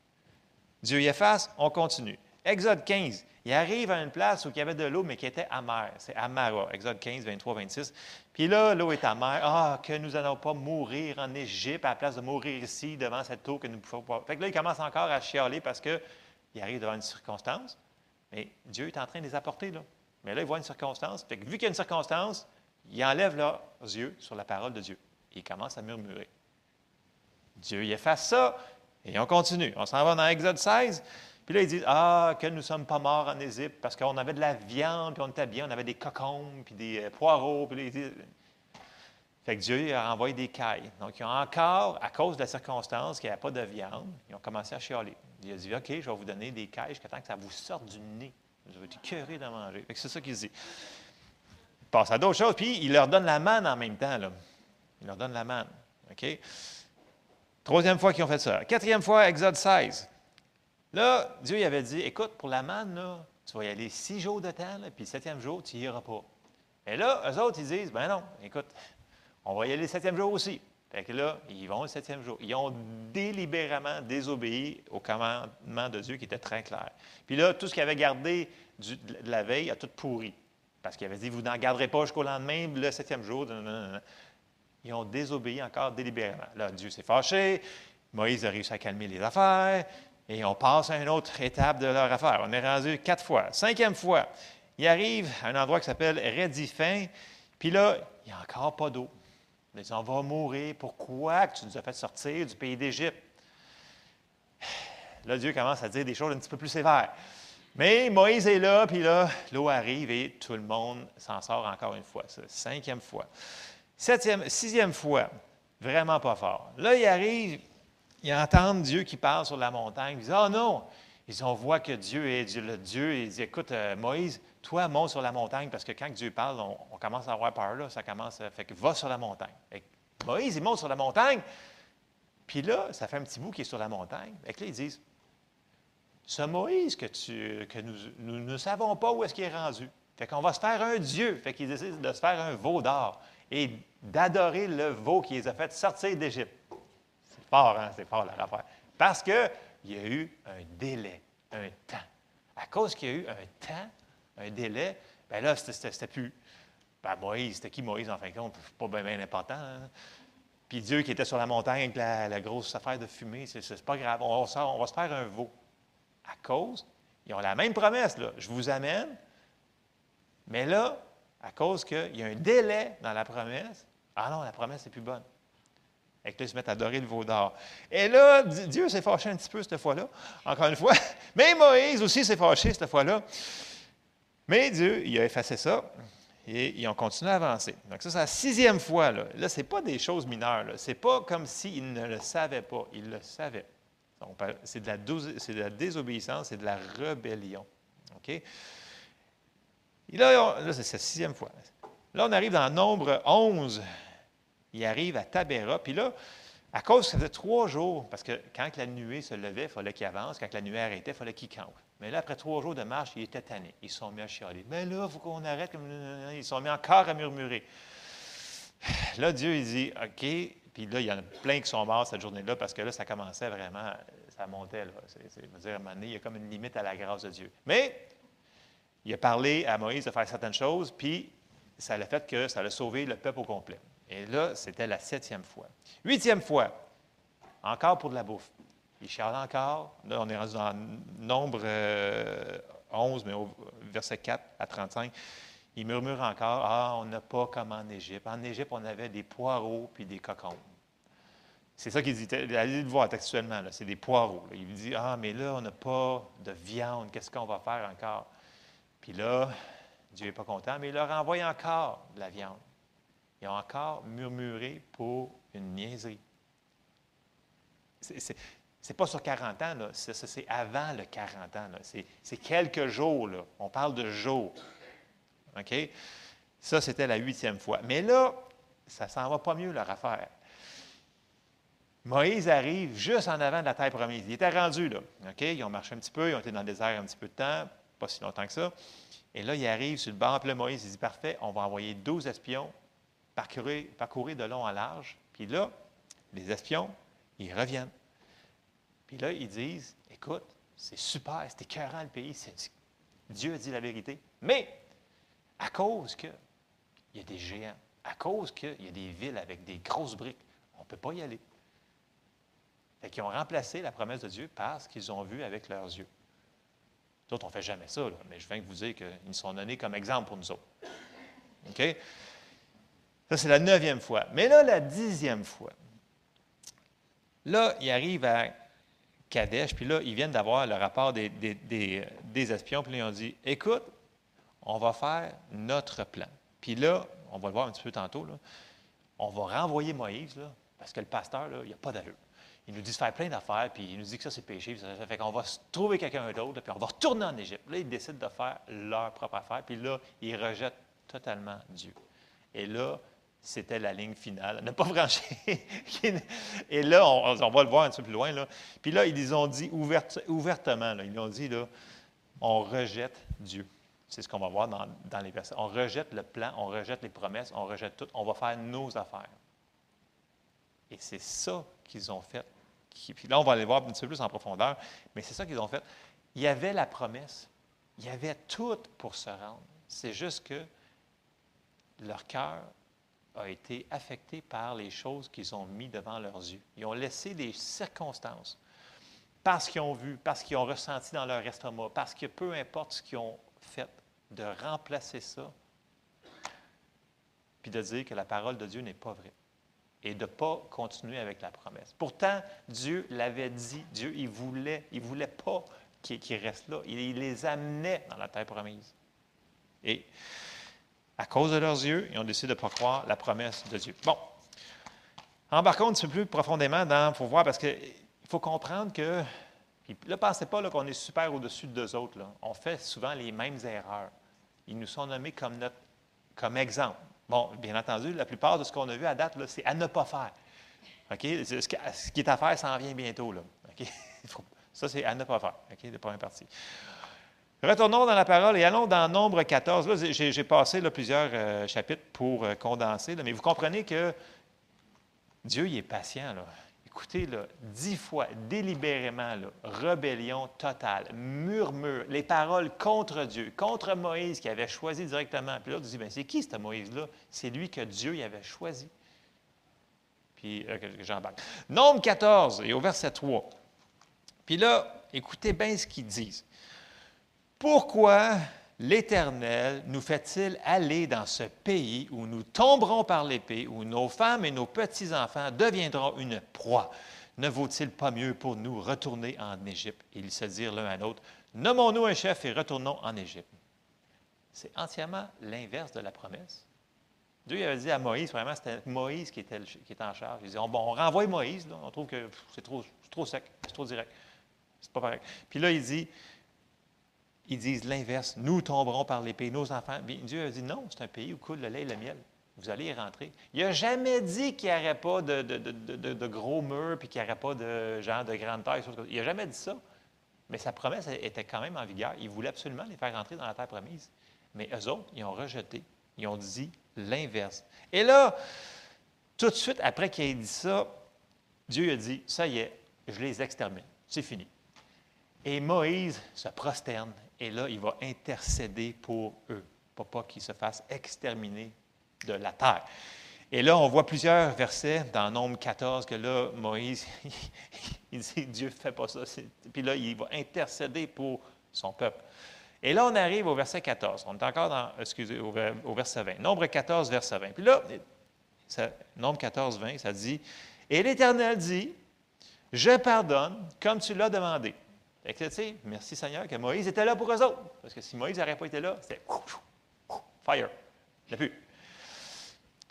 Dieu y efface, on continue. Exode 15, il arrive à une place où il y avait de l'eau, mais qui était amère. C'est Amara, Exode 15, 23, 26. Puis là, l'eau est amère. Ah, que nous n'allons pas mourir en Égypte à la place de mourir ici devant cette eau que nous ne pouvons pas. Fait que là, il commence encore à chialer parce qu'il arrive devant une circonstance. Mais Dieu est en train de les apporter, là. Mais là, il voit une circonstance. Fait que vu qu'il y a une circonstance, il enlève leurs yeux sur la parole de Dieu. Et il commence à murmurer. Dieu y efface ça. Et on continue. On s'en va dans Exode 16. Puis là, ils disent Ah, que nous ne sommes pas morts en Égypte parce qu'on avait de la viande, puis on était bien, on avait des cocombes, puis des euh, poireaux. Puis là, ils disent... Fait que Dieu a envoyé des cailles. Donc, ils ont encore, à cause de la circonstance qu'il n'y avait pas de viande, ils ont commencé à chialer. Il a dit OK, je vais vous donner des cailles jusqu'à temps que ça vous sorte du nez. Vous avez été curé de manger. Fait que c'est ça qu'il dit. Il passe à d'autres choses, puis il leur donne la manne en même temps. Là. Il leur donne la manne. OK? Troisième fois qu'ils ont fait ça. Quatrième fois, Exode 16. Là, Dieu avait dit, écoute, pour la manne, là, tu vas y aller six jours de temps, puis le septième jour, tu n'y iras pas. Et là, eux autres, ils disent, ben non, écoute, on va y aller le septième jour aussi. Fait que là, ils vont le septième jour. Ils ont délibérément désobéi au commandement de Dieu qui était très clair. Puis là, tout ce qu'ils avaient gardé de la veille a tout pourri. Parce qu'il avait dit, vous n'en garderez pas jusqu'au lendemain, le septième jour. Ils ont désobéi encore délibérément. Là, Dieu s'est fâché. Moïse a réussi à calmer les affaires. Et on passe à une autre étape de leur affaire. On est rendu quatre fois. Cinquième fois, il arrive à un endroit qui s'appelle Redifin, puis là, il n'y a encore pas d'eau. Mais on va mourir. Pourquoi que tu nous as fait sortir du pays d'Égypte? Là, Dieu commence à dire des choses un petit peu plus sévères. Mais Moïse est là, puis là, l'eau arrive et tout le monde s'en sort encore une fois. cinquième fois. Septième, sixième fois, vraiment pas fort. Là, il arrive, ils entendent Dieu qui parle sur la montagne. Ils disent oh non Ils ont voit que Dieu est Dieu, le Dieu. Ils disent Écoute, euh, Moïse, toi, monte sur la montagne, parce que quand Dieu parle, on, commence à avoir peur là, ça commence à. Fait que va sur la montagne. Moïse, il monte sur la montagne. Puis là, ça fait un petit bout qui est sur la montagne. Et là, ils disent Ce Moïse que, tu, que nous ne savons pas où est-ce qu'il est rendu. Fait qu'on va se faire un Dieu. Fait qu'ils décident de se faire un veau d'or et d'adorer le veau qui les a fait sortir d'Égypte fort, hein? C'est fort, la affaire. Parce qu'il y a eu un délai, un temps. À cause qu'il y a eu un temps, un délai, bien là, c'était plus. Ben, Moïse, c'était qui Moïse en fin de compte? Pas bien, important. Hein. Puis Dieu qui était sur la montagne avec la, grosse affaire de fumée, c'est pas grave. On, on, va se faire un veau. À cause, ils ont la même promesse, là. Je vous amène. Mais là, à cause qu'il y a un délai dans la promesse, ah non, la promesse est plus bonne. Et que là, ils se mettent à adorer le veau d'or. Et là, Dieu s'est fâché un petit peu cette fois-là, encore une fois. Mais Moïse aussi s'est fâché cette fois-là. Mais Dieu, il a effacé ça. Et ils ont continué à avancer. Donc, ça, c'est la sixième fois. Là, là ce n'est pas des choses mineures. Ce n'est pas comme s'ils ne le savaient pas. Ils le savaient. C'est de, la désobéissance et de la rébellion. OK? Là, c'est la sixième fois. Là, on arrive dans nombre 11. Il arrive à Tabera. Puis là, à cause que ça trois jours, parce que quand la nuée se levait, il fallait qu'il avance. Quand la nuée arrêtait, il fallait qu'il campe. Mais là, après trois jours de marche, il était tanné. Ils sont mis à chialer. Mais là, il faut qu'on arrête. Ils sont mis encore à murmurer. Là, Dieu, il dit OK. Puis là, il y en a plein qui sont morts cette journée-là parce que là, ça commençait vraiment, ça montait. C'est, dire, à un moment donné, il y a comme une limite à la grâce de Dieu. Mais il a parlé à Moïse de faire certaines choses, puis ça a fait que ça a sauvé le peuple au complet. Et là, c'était la septième fois. Huitième fois, encore pour de la bouffe. Il charle encore. Là, on est rendu dans nombre 11, euh, mais au verset 4 à 35. Il murmure encore Ah, on n'a pas comme en Égypte. En Égypte, on avait des poireaux puis des cocons. C'est ça qu'il dit. Allez le voir textuellement, c'est des poireaux. Il dit Ah, mais là, on n'a pas de viande. Qu'est-ce qu'on va faire encore Puis là, Dieu n'est pas content, mais il leur envoie encore de la viande. Ont encore murmuré pour une niaiserie. Ce n'est pas sur 40 ans, c'est avant le 40 ans. C'est quelques jours. On parle de jours. OK? Ça, c'était la huitième fois. Mais là, ça s'en va pas mieux, leur affaire. Moïse arrive juste en avant de la terre promise. Il était rendu. OK? Ils ont marché un petit peu, ils ont été dans le désert un petit peu de temps, pas si longtemps que ça. Et là, il arrive sur le banc. Puis là, Moïse, il dit Parfait, on va envoyer 12 espions parcourir, de long en large. Puis là, les espions, ils reviennent. Puis là, ils disent Écoute, c'est super, c'est écœurant le pays. Dieu a dit la vérité. Mais à cause qu'il y a des géants, à cause qu'il y a des villes avec des grosses briques, on ne peut pas y aller. Fait qu'ils ont remplacé la promesse de Dieu par ce qu'ils ont vu avec leurs yeux. D'autres, on ne fait jamais ça, mais je viens de vous dire qu'ils sont donnés comme exemple pour nous autres. OK? Ça, c'est la neuvième fois. Mais là, la dixième fois, là, ils arrivent à Kadesh, puis là, ils viennent d'avoir le rapport des, espions, puis là, ils ont dit Écoute, on va faire notre plan. Puis là, on va le voir un petit peu tantôt, là, on va renvoyer Moïse, là, parce que le pasteur, là, il n'y a pas d'allure. Il nous dit de faire plein d'affaires, puis il nous dit que ça, c'est péché. Ça fait qu'on va trouver quelqu'un d'autre, puis on va retourner en Égypte. Là, ils décident de faire leur propre affaire, puis là, ils rejettent totalement Dieu. Et là, c'était la ligne finale, ne pas franchir. Et là, on, va le voir un petit peu plus loin. Là. Puis là, ils ont dit ouvertement, ils ont dit, là, on rejette Dieu. C'est ce qu'on va voir dans, les versets. On rejette le plan, on rejette les promesses, on rejette tout, on va faire nos affaires. Et c'est ça qu'ils ont fait. Puis là, on va aller voir un petit peu plus en profondeur, mais c'est ça qu'ils ont fait. Il y avait la promesse, il y avait tout pour se rendre. C'est juste que leur cœur a été affecté par les choses qu'ils ont mis devant leurs yeux. Ils ont laissé des circonstances parce qu'ils ont vu, parce qu'ils ont ressenti dans leur estomac, parce que peu importe ce qu'ils ont fait, de remplacer ça, puis de dire que la parole de Dieu n'est pas vraie et de ne pas continuer avec la promesse. Pourtant, Dieu l'avait dit, Dieu, il voulait, il ne voulait pas qu'ils restent là. Il, il, les amenait dans la terre promise. Et à cause de leurs yeux, ils ont décidé de ne pas croire la promesse de Dieu. Bon. Embarquons un petit peu plus profondément dans, faut voir, parce qu'il faut comprendre que, puis là, pensez pas qu'on est super au-dessus de deux autres. On fait souvent les mêmes erreurs. Ils nous sont nommés comme, notre, comme exemple. Bon, bien entendu, la plupart de ce qu'on a vu à date, c'est à ne pas faire. Ce qui est à faire s'en vient bientôt. Ça, c'est à ne pas faire. De première partie. Retournons dans la parole et allons dans Nombre 14. Là, j'ai passé plusieurs euh, chapitres pour euh, condenser, mais vous comprenez que Dieu, il est patient. Écoutez, là, dix fois, délibérément, rébellion totale, murmure, les paroles contre Dieu, contre Moïse qui avait choisi directement. Puis l'autre dit, ben, c'est qui ce Moïse-là? C'est lui que Dieu y avait choisi. Puis euh, j'embarque. Nombre 14 et au verset 3. Puis là, écoutez bien ce qu'ils disent. Pourquoi l'Éternel nous fait-il aller dans ce pays où nous tomberons par l'épée, où nos femmes et nos petits-enfants deviendront une proie? Ne vaut-il pas mieux pour nous retourner en Égypte? Et ils se dirent l'un à l'autre, Nommons-nous un chef et retournons en Égypte. c'est entièrement l'inverse de la promesse. Dieu avait dit à Moïse, vraiment, c'était Moïse qui était, en charge. Il disait, on, bon, on renvoie Moïse, on trouve que c'est trop, trop sec, c'est trop direct. C'est pas pareil. Puis là, il dit, ils disent l'inverse. Nous tomberons par l'épée, nos enfants. Bien, Dieu a dit non, c'est un pays où coule le lait et le miel. Vous allez y rentrer. Il n'a jamais dit qu'il n'y aurait pas de, gros murs puis qu'il n'y aurait pas de gens de grande taille. Il n'a jamais dit ça. Mais sa promesse était quand même en vigueur. Il voulait absolument les faire rentrer dans la terre promise. Mais eux autres, ils ont rejeté. Ils ont dit l'inverse. Et là, tout de suite après qu'il ait dit ça, Dieu a dit Ça y est, je les extermine. C'est fini. Et Moïse se prosterne et là, il va intercéder pour eux, pour pas qu'ils se fassent exterminer de la terre. Et là, on voit plusieurs versets dans Nombre 14 que là, Moïse, il dit Dieu ne fait pas ça. Puis là, il va intercéder pour son peuple. Et là, on arrive au verset 14. On est encore dans, excusez, au verset 20. Nombre 14, verset 20. Puis là, ça- Nombre 14, 20, ça dit Et l'Éternel dit Je pardonne comme tu l'as demandé. Fait merci Seigneur que Moïse était là pour eux autres. Parce que si Moïse n'aurait pas été là, c'était fire. Il n'y a plus.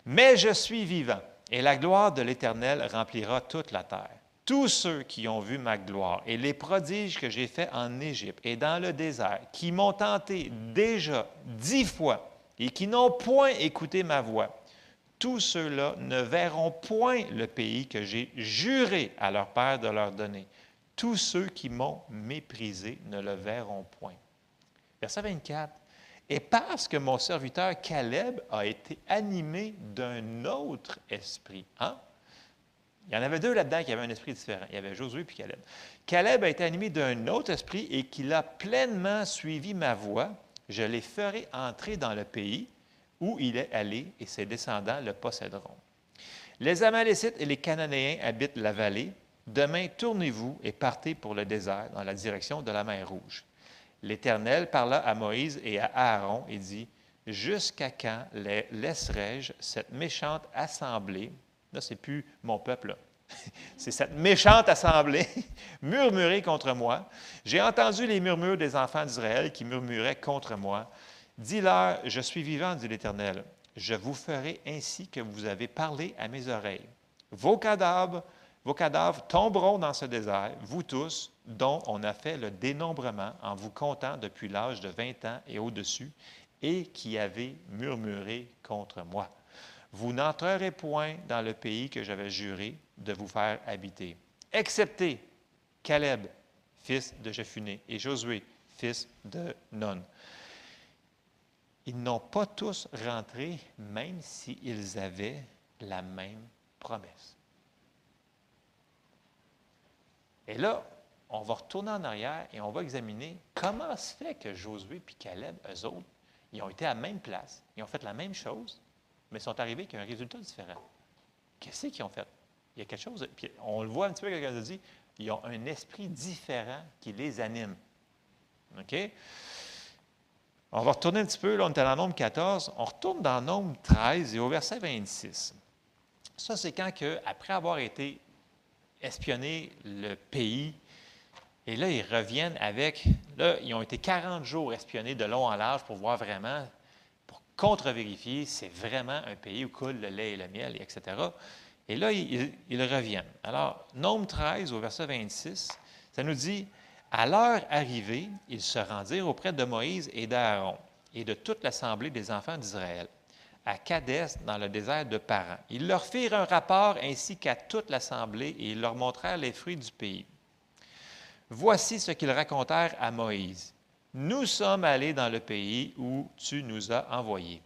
Mais je suis vivant, et la gloire de l'Éternel remplira toute la terre. Tous ceux qui ont vu ma gloire et les prodiges que j'ai faits en Égypte et dans le désert, qui m'ont tenté déjà dix fois et qui n'ont point écouté ma voix, tous ceux-là ne verront point le pays que j'ai juré à leur père de leur donner. Tous ceux qui m'ont méprisé ne le verront point. Verset 24. Et parce que mon serviteur Caleb a été animé d'un autre esprit. Hein? Il y en avait deux là-dedans qui avaient un esprit différent. Il y avait Josué puis Caleb. Caleb a été animé d'un autre esprit et qu'il a pleinement suivi ma voix. Je les ferai entrer dans le pays où il est allé et ses descendants le posséderont. Les Amalécites et les Cananéens habitent la vallée. Demain, tournez-vous et partez pour le désert dans la direction de la mer Rouge. L'Éternel parla à Moïse et à Aaron et dit, Jusqu'à quand laisserai-je cette méchante assemblée, là c'est plus mon peuple, c'est cette méchante assemblée, murmurer contre moi. J'ai entendu les murmures des enfants d'Israël qui murmuraient contre moi. Dis-leur, je suis vivant, dit l'Éternel. Je vous ferai ainsi que vous avez parlé à mes oreilles. Vos cadavres, vos cadavres tomberont dans ce désert, vous tous, dont on a fait le dénombrement en vous comptant depuis l'âge de 20 ans et au-dessus, et qui avez murmuré contre moi. Vous n'entrerez point dans le pays que j'avais juré de vous faire habiter, excepté Caleb, fils de Jephuné, et Josué, fils de Nun. Ils n'ont pas tous rentré, même s'ils avaient la même promesse. Et là, on va retourner en arrière et on va examiner comment se fait que Josué et Caleb, eux autres, ils ont été à la même place, ils ont fait la même chose, mais sont arrivés avec un résultat différent. Qu'est-ce qu'ils ont fait? Il y a quelque chose, puis on le voit un petit peu, quelqu'un a dit, ils ont un esprit différent qui les anime. OK? On va retourner un petit peu, là, on était dans Nombre 14, on retourne dans Nombre 13 et au verset 26. Ça, c'est quand, que, après avoir été espionné le pays, et là, ils reviennent avec, là, ils ont été 40 jours espionnés de long en large pour voir vraiment, pour contre-vérifier, c'est vraiment un pays où coule le lait et le miel, etc. Et là, ils, ils reviennent. Alors, Nombre 13 au verset 26, ça nous dit, à leur arrivée, ils se rendirent auprès de Moïse et d'Aaron et de toute l'assemblée des enfants d'Israël, à Kadès, dans le désert de Paran. Ils leur firent un rapport ainsi qu'à toute l'assemblée et ils leur montrèrent les fruits du pays. Voici ce qu'ils racontèrent à Moïse. Nous sommes allés dans le pays où tu nous as envoyés.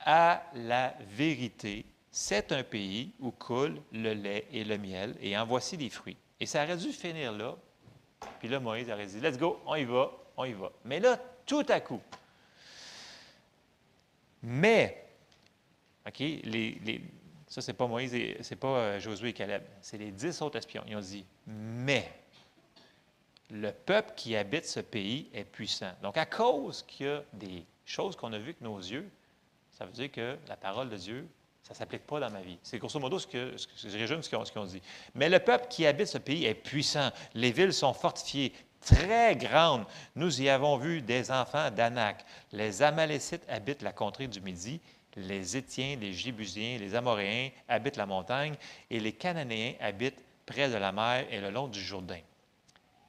À la vérité, c'est un pays où coule le lait et le miel, et en voici les fruits. Et ça aurait dû finir là. Puis là, Moïse aurait dit, let's go, on y va, on y va. Mais là, tout à coup. Mais, OK, ça, c'est pas Moïse, c'est pas euh, Josué et Caleb, c'est les dix autres espions. Ils ont dit, mais le peuple qui habite ce pays est puissant. Donc, à cause qu'il y a des choses qu'on a vues avec nos yeux, ça veut dire que la parole de Dieu, ça ne s'applique pas dans ma vie. C'est grosso modo ce que, que je résume ce qu'ils ont dit. Mais le peuple qui habite ce pays est puissant. Les villes sont fortifiées. Très grande. Nous y avons vu des enfants d'Anak. Les Amalécites habitent la contrée du Midi, les Étiens, les Jébusiens, les Amoréens habitent la montagne, et les Cananéens habitent près de la mer et le long du Jourdain.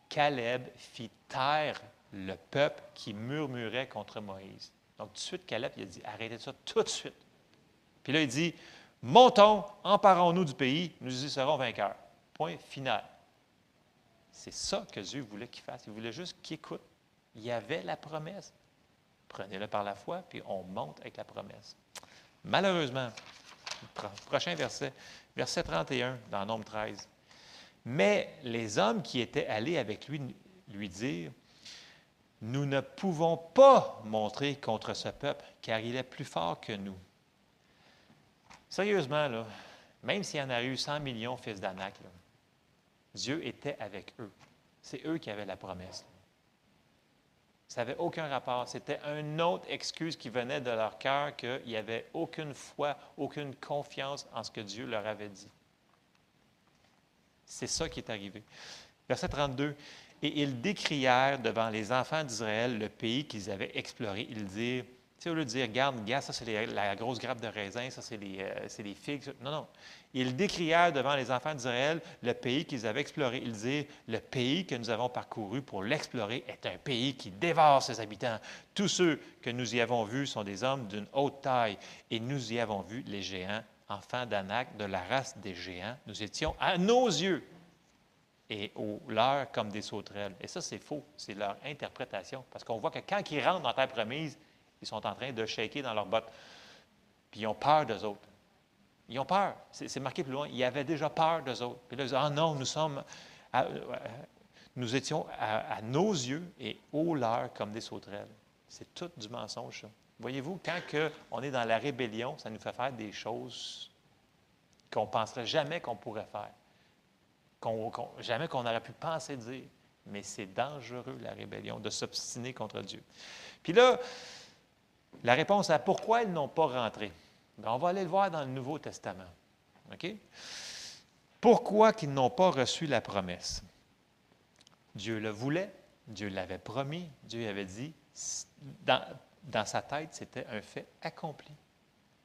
Caleb fit taire le peuple qui murmurait contre Moïse. Donc, tout de suite, Caleb, il a dit Arrêtez ça tout de suite. Puis là, il dit Montons, emparons-nous du pays, nous y serons vainqueurs. Point final. C'est ça que Dieu voulait qu'il fasse. Il voulait juste qu'il écoute. Il y avait la promesse. Prenez-le par la foi, puis on monte avec la promesse. Malheureusement, prochain verset, verset 31 dans Nombre 13. Mais les hommes qui étaient allés avec lui lui dirent, nous ne pouvons pas montrer contre ce peuple, car il est plus fort que nous. Sérieusement, là, même s'il y en a eu 100 millions fils d'Anak, Dieu était avec eux. C'est eux qui avaient la promesse. Ça n'avait aucun rapport. C'était une autre excuse qui venait de leur cœur qu'il n'y avait aucune foi, aucune confiance en ce que Dieu leur avait dit. C'est ça qui est arrivé. Verset 32. Et ils décrièrent devant les enfants d'Israël le pays qu'ils avaient exploré. Ils dirent, sais, au lieu de dire, regarde, regarde, ça c'est la grosse grappe de raisin, ça c'est les, euh, figues. Non, non. Ils décrièrent devant les enfants d'Israël le pays qu'ils avaient exploré. Ils dirent, le pays que nous avons parcouru pour l'explorer est un pays qui dévore ses habitants. Tous ceux que nous y avons vus sont des hommes d'une haute taille, et nous y avons vu les géants enfants d'Anak, de la race des géants. Nous étions à nos yeux et aux leurs comme des sauterelles. Et ça, c'est faux. C'est leur interprétation. Parce qu'on voit que quand ils rentrent dans terre promise, ils sont en train de shaker dans leurs bottes. Puis ils ont peur d'eux autres. Ils ont peur. C'est marqué plus loin. Ils avaient déjà peur d'eux autres. Puis là, ils disent Ah non, nous sommes. nous étions à, nos yeux et aux leurs comme des sauterelles. C'est tout du mensonge, ça. Voyez-vous, quand on est dans la rébellion, ça nous fait faire des choses qu'on ne penserait jamais qu'on pourrait faire, jamais qu'on aurait pu penser dire. Mais c'est dangereux, la rébellion, de s'obstiner contre Dieu. Puis là, la réponse à pourquoi ils n'ont pas rentré. Ben, on va aller le voir dans le Nouveau Testament. Pourquoi qu'ils n'ont pas reçu la promesse? Dieu le voulait, Dieu l'avait promis, Dieu avait dit, dans, dans sa tête, c'était un fait accompli.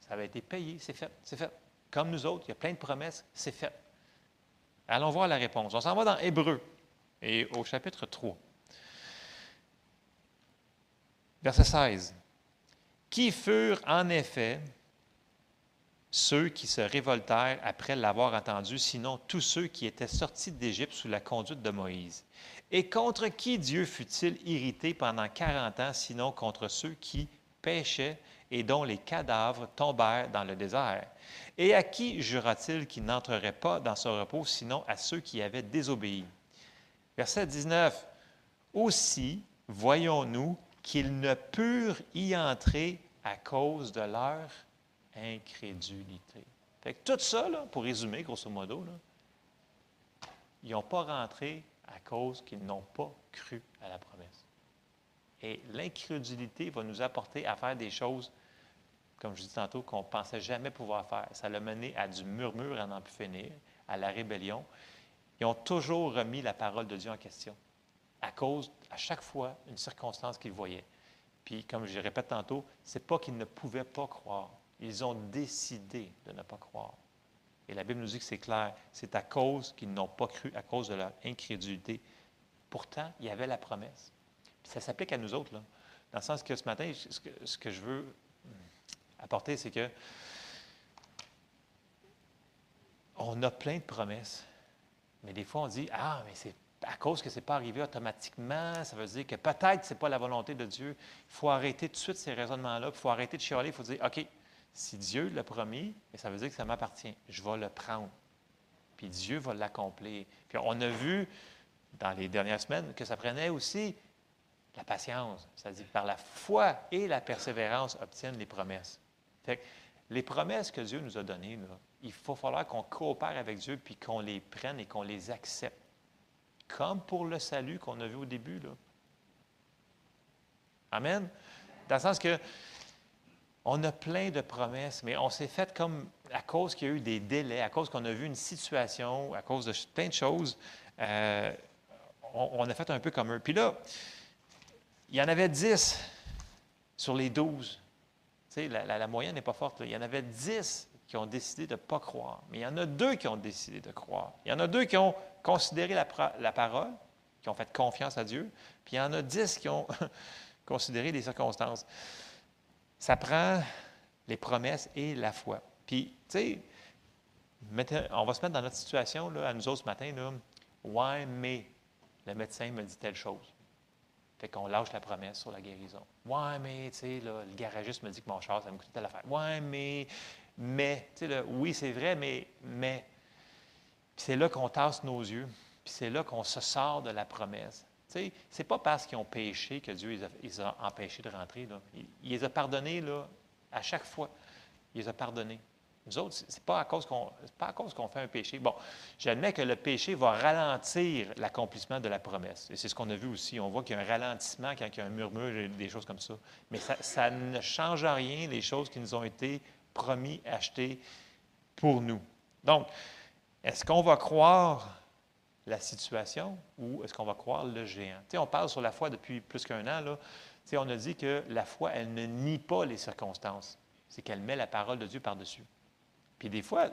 Ça avait été payé, c'est fait, c'est fait. Comme nous autres, il y a plein de promesses, c'est fait. Allons voir la réponse. On s'en va dans Hébreu et au chapitre 3. Verset 16. Qui furent en effet ceux qui se révoltèrent après l'avoir entendu, sinon tous ceux qui étaient sortis d'Égypte sous la conduite de Moïse. Et contre qui Dieu fut-il irrité pendant quarante ans, sinon contre ceux qui péchaient et dont les cadavres tombèrent dans le désert? Et à qui jura-t-il qu'il n'entrerait pas dans ce repos, sinon à ceux qui avaient désobéi? Verset 19. Aussi, voyons-nous qu'ils ne purent y entrer à cause de leur incrédulité. Fait tout ça, pour résumer, grosso modo, ils n'ont pas rentré à cause qu'ils n'ont pas cru à la promesse. Et l'incrédulité va nous apporter à faire des choses, comme je dis tantôt, qu'on ne pensait jamais pouvoir faire. Ça l'a mené à du murmure à n'en plus finir, à la rébellion. Ils ont toujours remis la parole de Dieu en question, à cause, à chaque fois, une circonstance qu'ils voyaient. Puis, comme je répète tantôt, ce n'est pas qu'ils ne pouvaient pas croire. Ils ont décidé de ne pas croire. Et la Bible nous dit que c'est clair, c'est à cause qu'ils n'ont pas cru, à cause de leur incrédulité. Pourtant, il y avait la promesse. ça s'applique à nous autres, là. Dans le sens que ce matin, ce que, je veux hmm, apporter, c'est que on a plein de promesses. Mais des fois, on dit Ah, mais c'est à cause que ce n'est pas arrivé automatiquement, ça veut dire que peut-être ce n'est pas la volonté de Dieu. Il faut arrêter tout de suite ces raisonnements-là. Il faut arrêter de chialer. Il faut dire OK, si Dieu l'a promis, ça veut dire que ça m'appartient. Je vais le prendre. Puis Dieu va l'accomplir. Puis on a vu dans les dernières semaines que ça prenait aussi la patience. C'est-à-dire par la foi et la persévérance obtiennent les promesses. Les promesses que Dieu nous a données, il faut falloir qu'on coopère avec Dieu puis qu'on les prenne et qu'on les accepte. Comme pour le salut qu'on a vu au début. Là. Amen. Dans le sens que on a plein de promesses, mais on s'est fait comme à cause qu'il y a eu des délais, à cause qu'on a vu une situation, à cause de plein de choses, euh, on, a fait un peu comme eux. Puis là, il y en avait 10 sur les 12. Tu sais, la, moyenne n'est pas forte. Il y en avait 10 qui ont décidé de ne pas croire. Mais il y en a deux qui ont décidé de croire. Il y en a deux qui ont considéré la, parole, qui ont fait confiance à Dieu. Puis il y en a 10 qui ont considéré les circonstances. Ça prend les promesses et la foi. Puis, tu sais, on va se mettre dans notre situation, là, à nous autres ce matin. Là. Ouais, mais le médecin me dit telle chose. Fait qu'on lâche la promesse sur la guérison. Ouais, mais, tu sais, le garagiste me dit que mon char, ça me coûte telle affaire. Ouais, mais, mais, tu sais, oui, c'est vrai, mais, mais. C'est là qu'on tasse nos yeux, puis c'est là qu'on se sort de la promesse. Tu sais, c'est pas parce qu'ils ont péché que Dieu les a, empêchés de rentrer. Là. Il, les a pardonnés, là, à chaque fois. Il les a pardonnés. Nous autres, c'est pas à cause qu'on pas à cause qu'on fait un péché. Bon, j'admets que le péché va ralentir l'accomplissement de la promesse. Et c'est ce qu'on a vu aussi. On voit qu'il y a un ralentissement quand il y a un murmure des choses comme ça. Mais ça, ça ne change en rien les choses qui nous ont été promis, achetées pour nous. Donc, est-ce qu'on va croire la situation ou est-ce qu'on va croire le géant? Tu on parle sur la foi depuis plus qu'un an. Là. On a dit que la foi, elle ne nie pas les circonstances. C'est qu'elle met la parole de Dieu par-dessus. Puis des fois,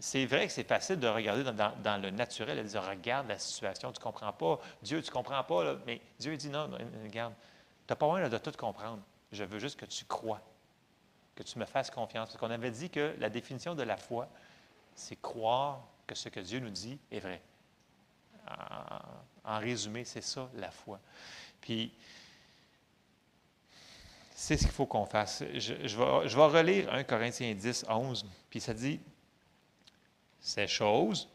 c'est vrai que c'est facile de regarder dans, le naturel et de dire Regarde la situation, tu ne comprends pas. Dieu, tu ne comprends pas. Mais Dieu dit Non, non, regarde, tu n'as pas besoin de tout comprendre. Je veux juste que tu crois, que tu me fasses confiance. Parce qu'on avait dit que la définition de la foi, c'est croire que ce que Dieu nous dit est vrai. En, résumé, c'est ça la foi. Puis, c'est ce qu'il faut qu'on fasse. Je, je vais, je vais relire 1 Corinthiens 10, 11, puis ça dit Ces choses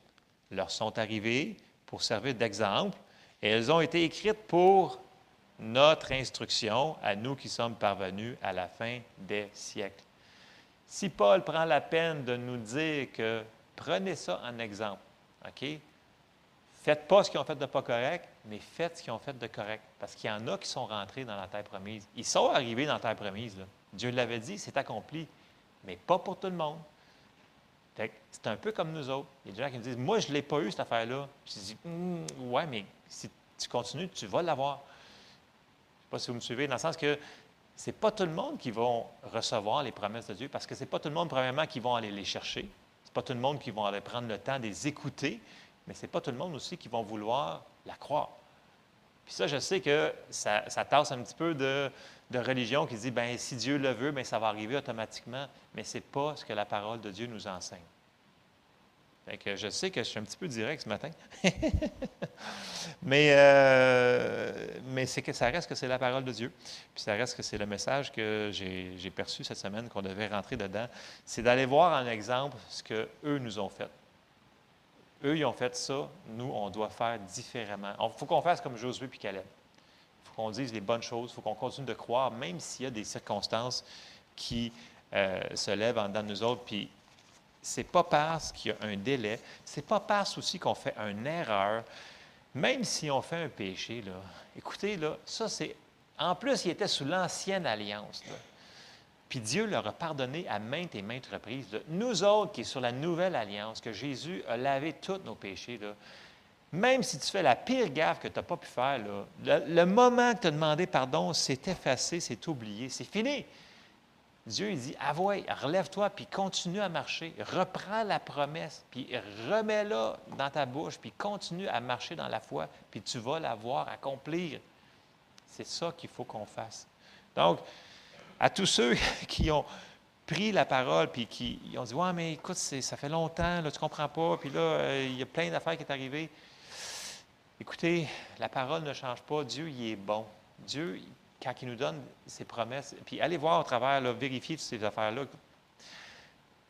leur sont arrivées pour servir d'exemple, et elles ont été écrites pour notre instruction à nous qui sommes parvenus à la fin des siècles. Si Paul prend la peine de nous dire que prenez ça en exemple, OK? Faites pas ce qu'ils ont fait de pas correct, mais faites ce qu'ils ont fait de correct. Parce qu'il y en a qui sont rentrés dans la terre promise. Ils sont arrivés dans la terre promise. Dieu l'avait dit, c'est accompli. Mais pas pour tout le monde. C'est un peu comme nous autres. Il y a des gens qui me disent Moi, je ne l'ai pas eu, cette affaire-là. Je dis Hum, Ouais, mais si tu continues, tu vas l'avoir. Sais pas si vous me suivez, dans le sens que c'est pas tout le monde qui va recevoir les promesses de Dieu, parce que c'est pas tout le monde, premièrement, qui vont aller les chercher. C'est pas tout le monde qui vont aller prendre le temps de les écouter, mais c'est pas tout le monde aussi qui vont vouloir la croire. Puis ça, je sais que ça, ça tasse un petit peu de, religion qui dit, ben si Dieu le veut, ben ça va arriver automatiquement, mais c'est pas ce que la parole de Dieu nous enseigne. Je sais que je suis un petit peu direct ce matin. mais euh, mais c'est que ça reste que c'est la parole de Dieu. Puis ça reste que c'est le message que j'ai perçu cette semaine qu'on devait rentrer dedans. C'est d'aller voir en exemple ce qu'eux nous ont fait. Eux, ils ont fait ça. Nous, on doit faire différemment. Il faut qu'on fasse comme Josué puis Caleb. Il faut qu'on dise les bonnes choses. Il faut qu'on continue de croire, même s'il y a des circonstances qui euh, se lèvent en dedans de nous autres. Puis c'est pas parce qu'il y a un délai, c'est pas parce aussi qu'on fait une erreur, même si on fait un péché. Écoutez, là, ça c'est. En plus, il était sous l'ancienne alliance. Puis Dieu leur a pardonné à maintes et maintes reprises. Nous autres qui est sur la nouvelle alliance, que Jésus a lavé tous nos péchés, même si tu fais la pire gaffe que tu n'as pas pu faire, le, le moment que tu as demandé pardon, c'est effacé, c'est oublié, c'est fini. Dieu, il dit, avoue, relève-toi, puis continue à marcher. Reprends la promesse, puis remets-la dans ta bouche, puis continue à marcher dans la foi, puis tu vas la voir accomplir. C'est ça qu'il faut qu'on fasse. Donc, à tous ceux qui ont pris la parole, puis qui ont dit, ouais, mais écoute, ça fait longtemps, là, tu ne comprends pas, puis là, euh, il y a plein d'affaires qui sont arrivées. Écoutez, la parole ne change pas. Dieu, il est bon. Dieu, quand il nous donne ses promesses, puis allez voir au travers, vérifier toutes ces affaires-là.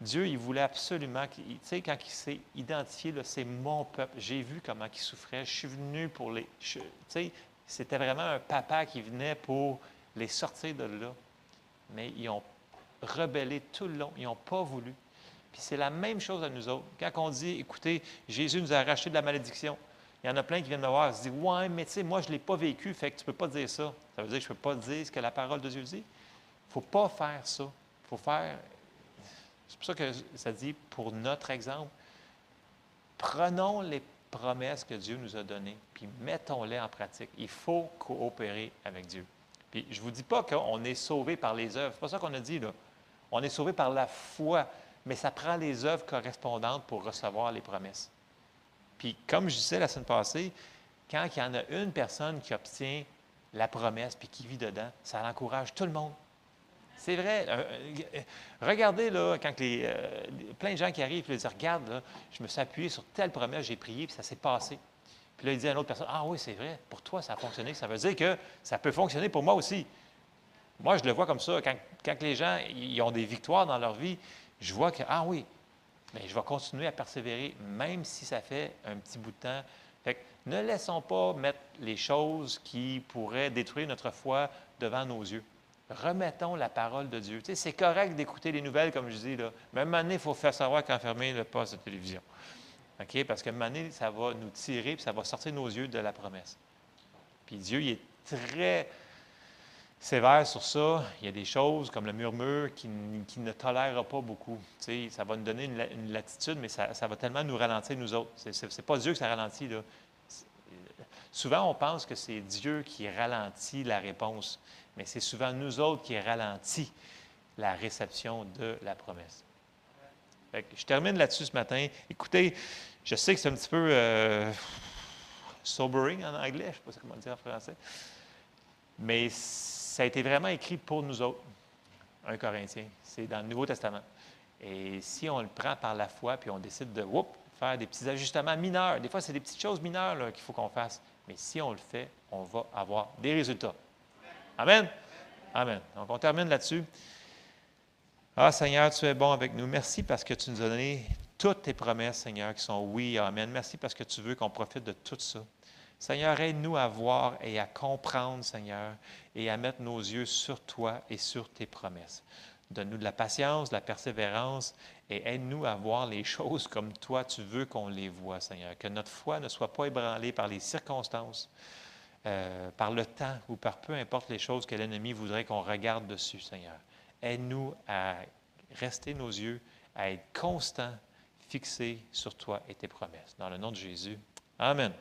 Dieu, il voulait absolument, tu sais, quand il s'est identifié, c'est mon peuple. J'ai vu comment il souffrait. Je suis venu pour les. Tu sais, c'était vraiment un papa qui venait pour les sortir de là. Mais ils ont rebellé tout le long. Ils n'ont pas voulu. Puis c'est la même chose à nous autres. Quand on dit, écoutez, Jésus nous a arraché de la malédiction, il y en a plein qui viennent me voir et se disent, ouais, mais tu sais, moi, je ne l'ai pas vécu, fait que tu ne peux pas dire ça. Ça veut dire que je ne peux pas dire ce que la parole de Dieu dit. Il ne faut pas faire ça. Il faut faire. C'est pour ça que ça dit pour notre exemple. Prenons les promesses que Dieu nous a données, puis mettons-les en pratique. Il faut coopérer avec Dieu. Puis je ne vous dis pas qu'on est sauvé par les œuvres. C'est pas ça qu'on a dit, là. On est sauvé par la foi, mais ça prend les œuvres correspondantes pour recevoir les promesses. Puis comme je disais la semaine passée, quand il y en a une personne qui obtient la promesse puis qui vit dedans, ça encourage tout le monde. C'est vrai. Euh, euh, regardez, là, quand les, euh, plein de gens qui arrivent, ils disent Regarde, là, je me suis appuyé sur telle promesse, j'ai prié, puis ça s'est passé. Puis là, il dit à une autre personne Ah oui, c'est vrai, pour toi, ça a fonctionné. Ça veut dire que ça peut fonctionner pour moi aussi. Moi, je le vois comme ça. Quand, quand les gens ils ont des victoires dans leur vie, je vois que, ah oui, mais je vais continuer à persévérer, même si ça fait un petit bout de temps. Fait que ne laissons pas mettre les choses qui pourraient détruire notre foi devant nos yeux. Remettons la parole de Dieu. C'est correct d'écouter les nouvelles, comme je dis, là. mais à un moment donné, il faut faire savoir quand fermer le poste de télévision. Parce qu'à un moment donné, ça va nous tirer, puis ça va sortir nos yeux de la promesse. Puis Dieu, il est très sévère sur ça. Il y a des choses comme le murmure qui, ne tolère pas beaucoup. ça va nous donner une, latitude, mais ça, va tellement nous ralentir, nous autres. Ce n'est pas Dieu que ça ralentit. Là. Souvent, on pense que c'est Dieu qui ralentit la réponse, mais c'est souvent nous autres qui ralentit la réception de la promesse. je termine là-dessus ce matin. Écoutez, je sais que c'est un petit peu euh, sobering en anglais, je ne sais pas comment dire en français, mais ça a été vraiment écrit pour nous autres, un Corinthien. C'est dans le Nouveau Testament. Et si on le prend par la foi, puis on décide de faire des petits ajustements mineurs, des fois, c'est des petites choses mineures qu'il faut qu'on fasse. Mais si on le fait, on va avoir des résultats. Amen? Amen. Donc, on termine là-dessus. Ah, Seigneur, tu es bon avec nous. Merci parce que tu nous as donné toutes tes promesses, Seigneur, qui sont oui, Amen. Merci parce que tu veux qu'on profite de tout ça. Seigneur, aide-nous à voir et à comprendre, Seigneur, et à mettre nos yeux sur toi et sur tes promesses. Donne-nous de la patience, de la persévérance et aide-nous à voir les choses comme toi tu veux qu'on les voit, Seigneur. Que notre foi ne soit pas ébranlée par les circonstances, euh, par le temps ou par peu importe les choses que l'ennemi voudrait qu'on regarde dessus, Seigneur. Aide-nous à rester nos yeux, à être constants, fixés sur toi et tes promesses. Dans le nom de Jésus. Amen.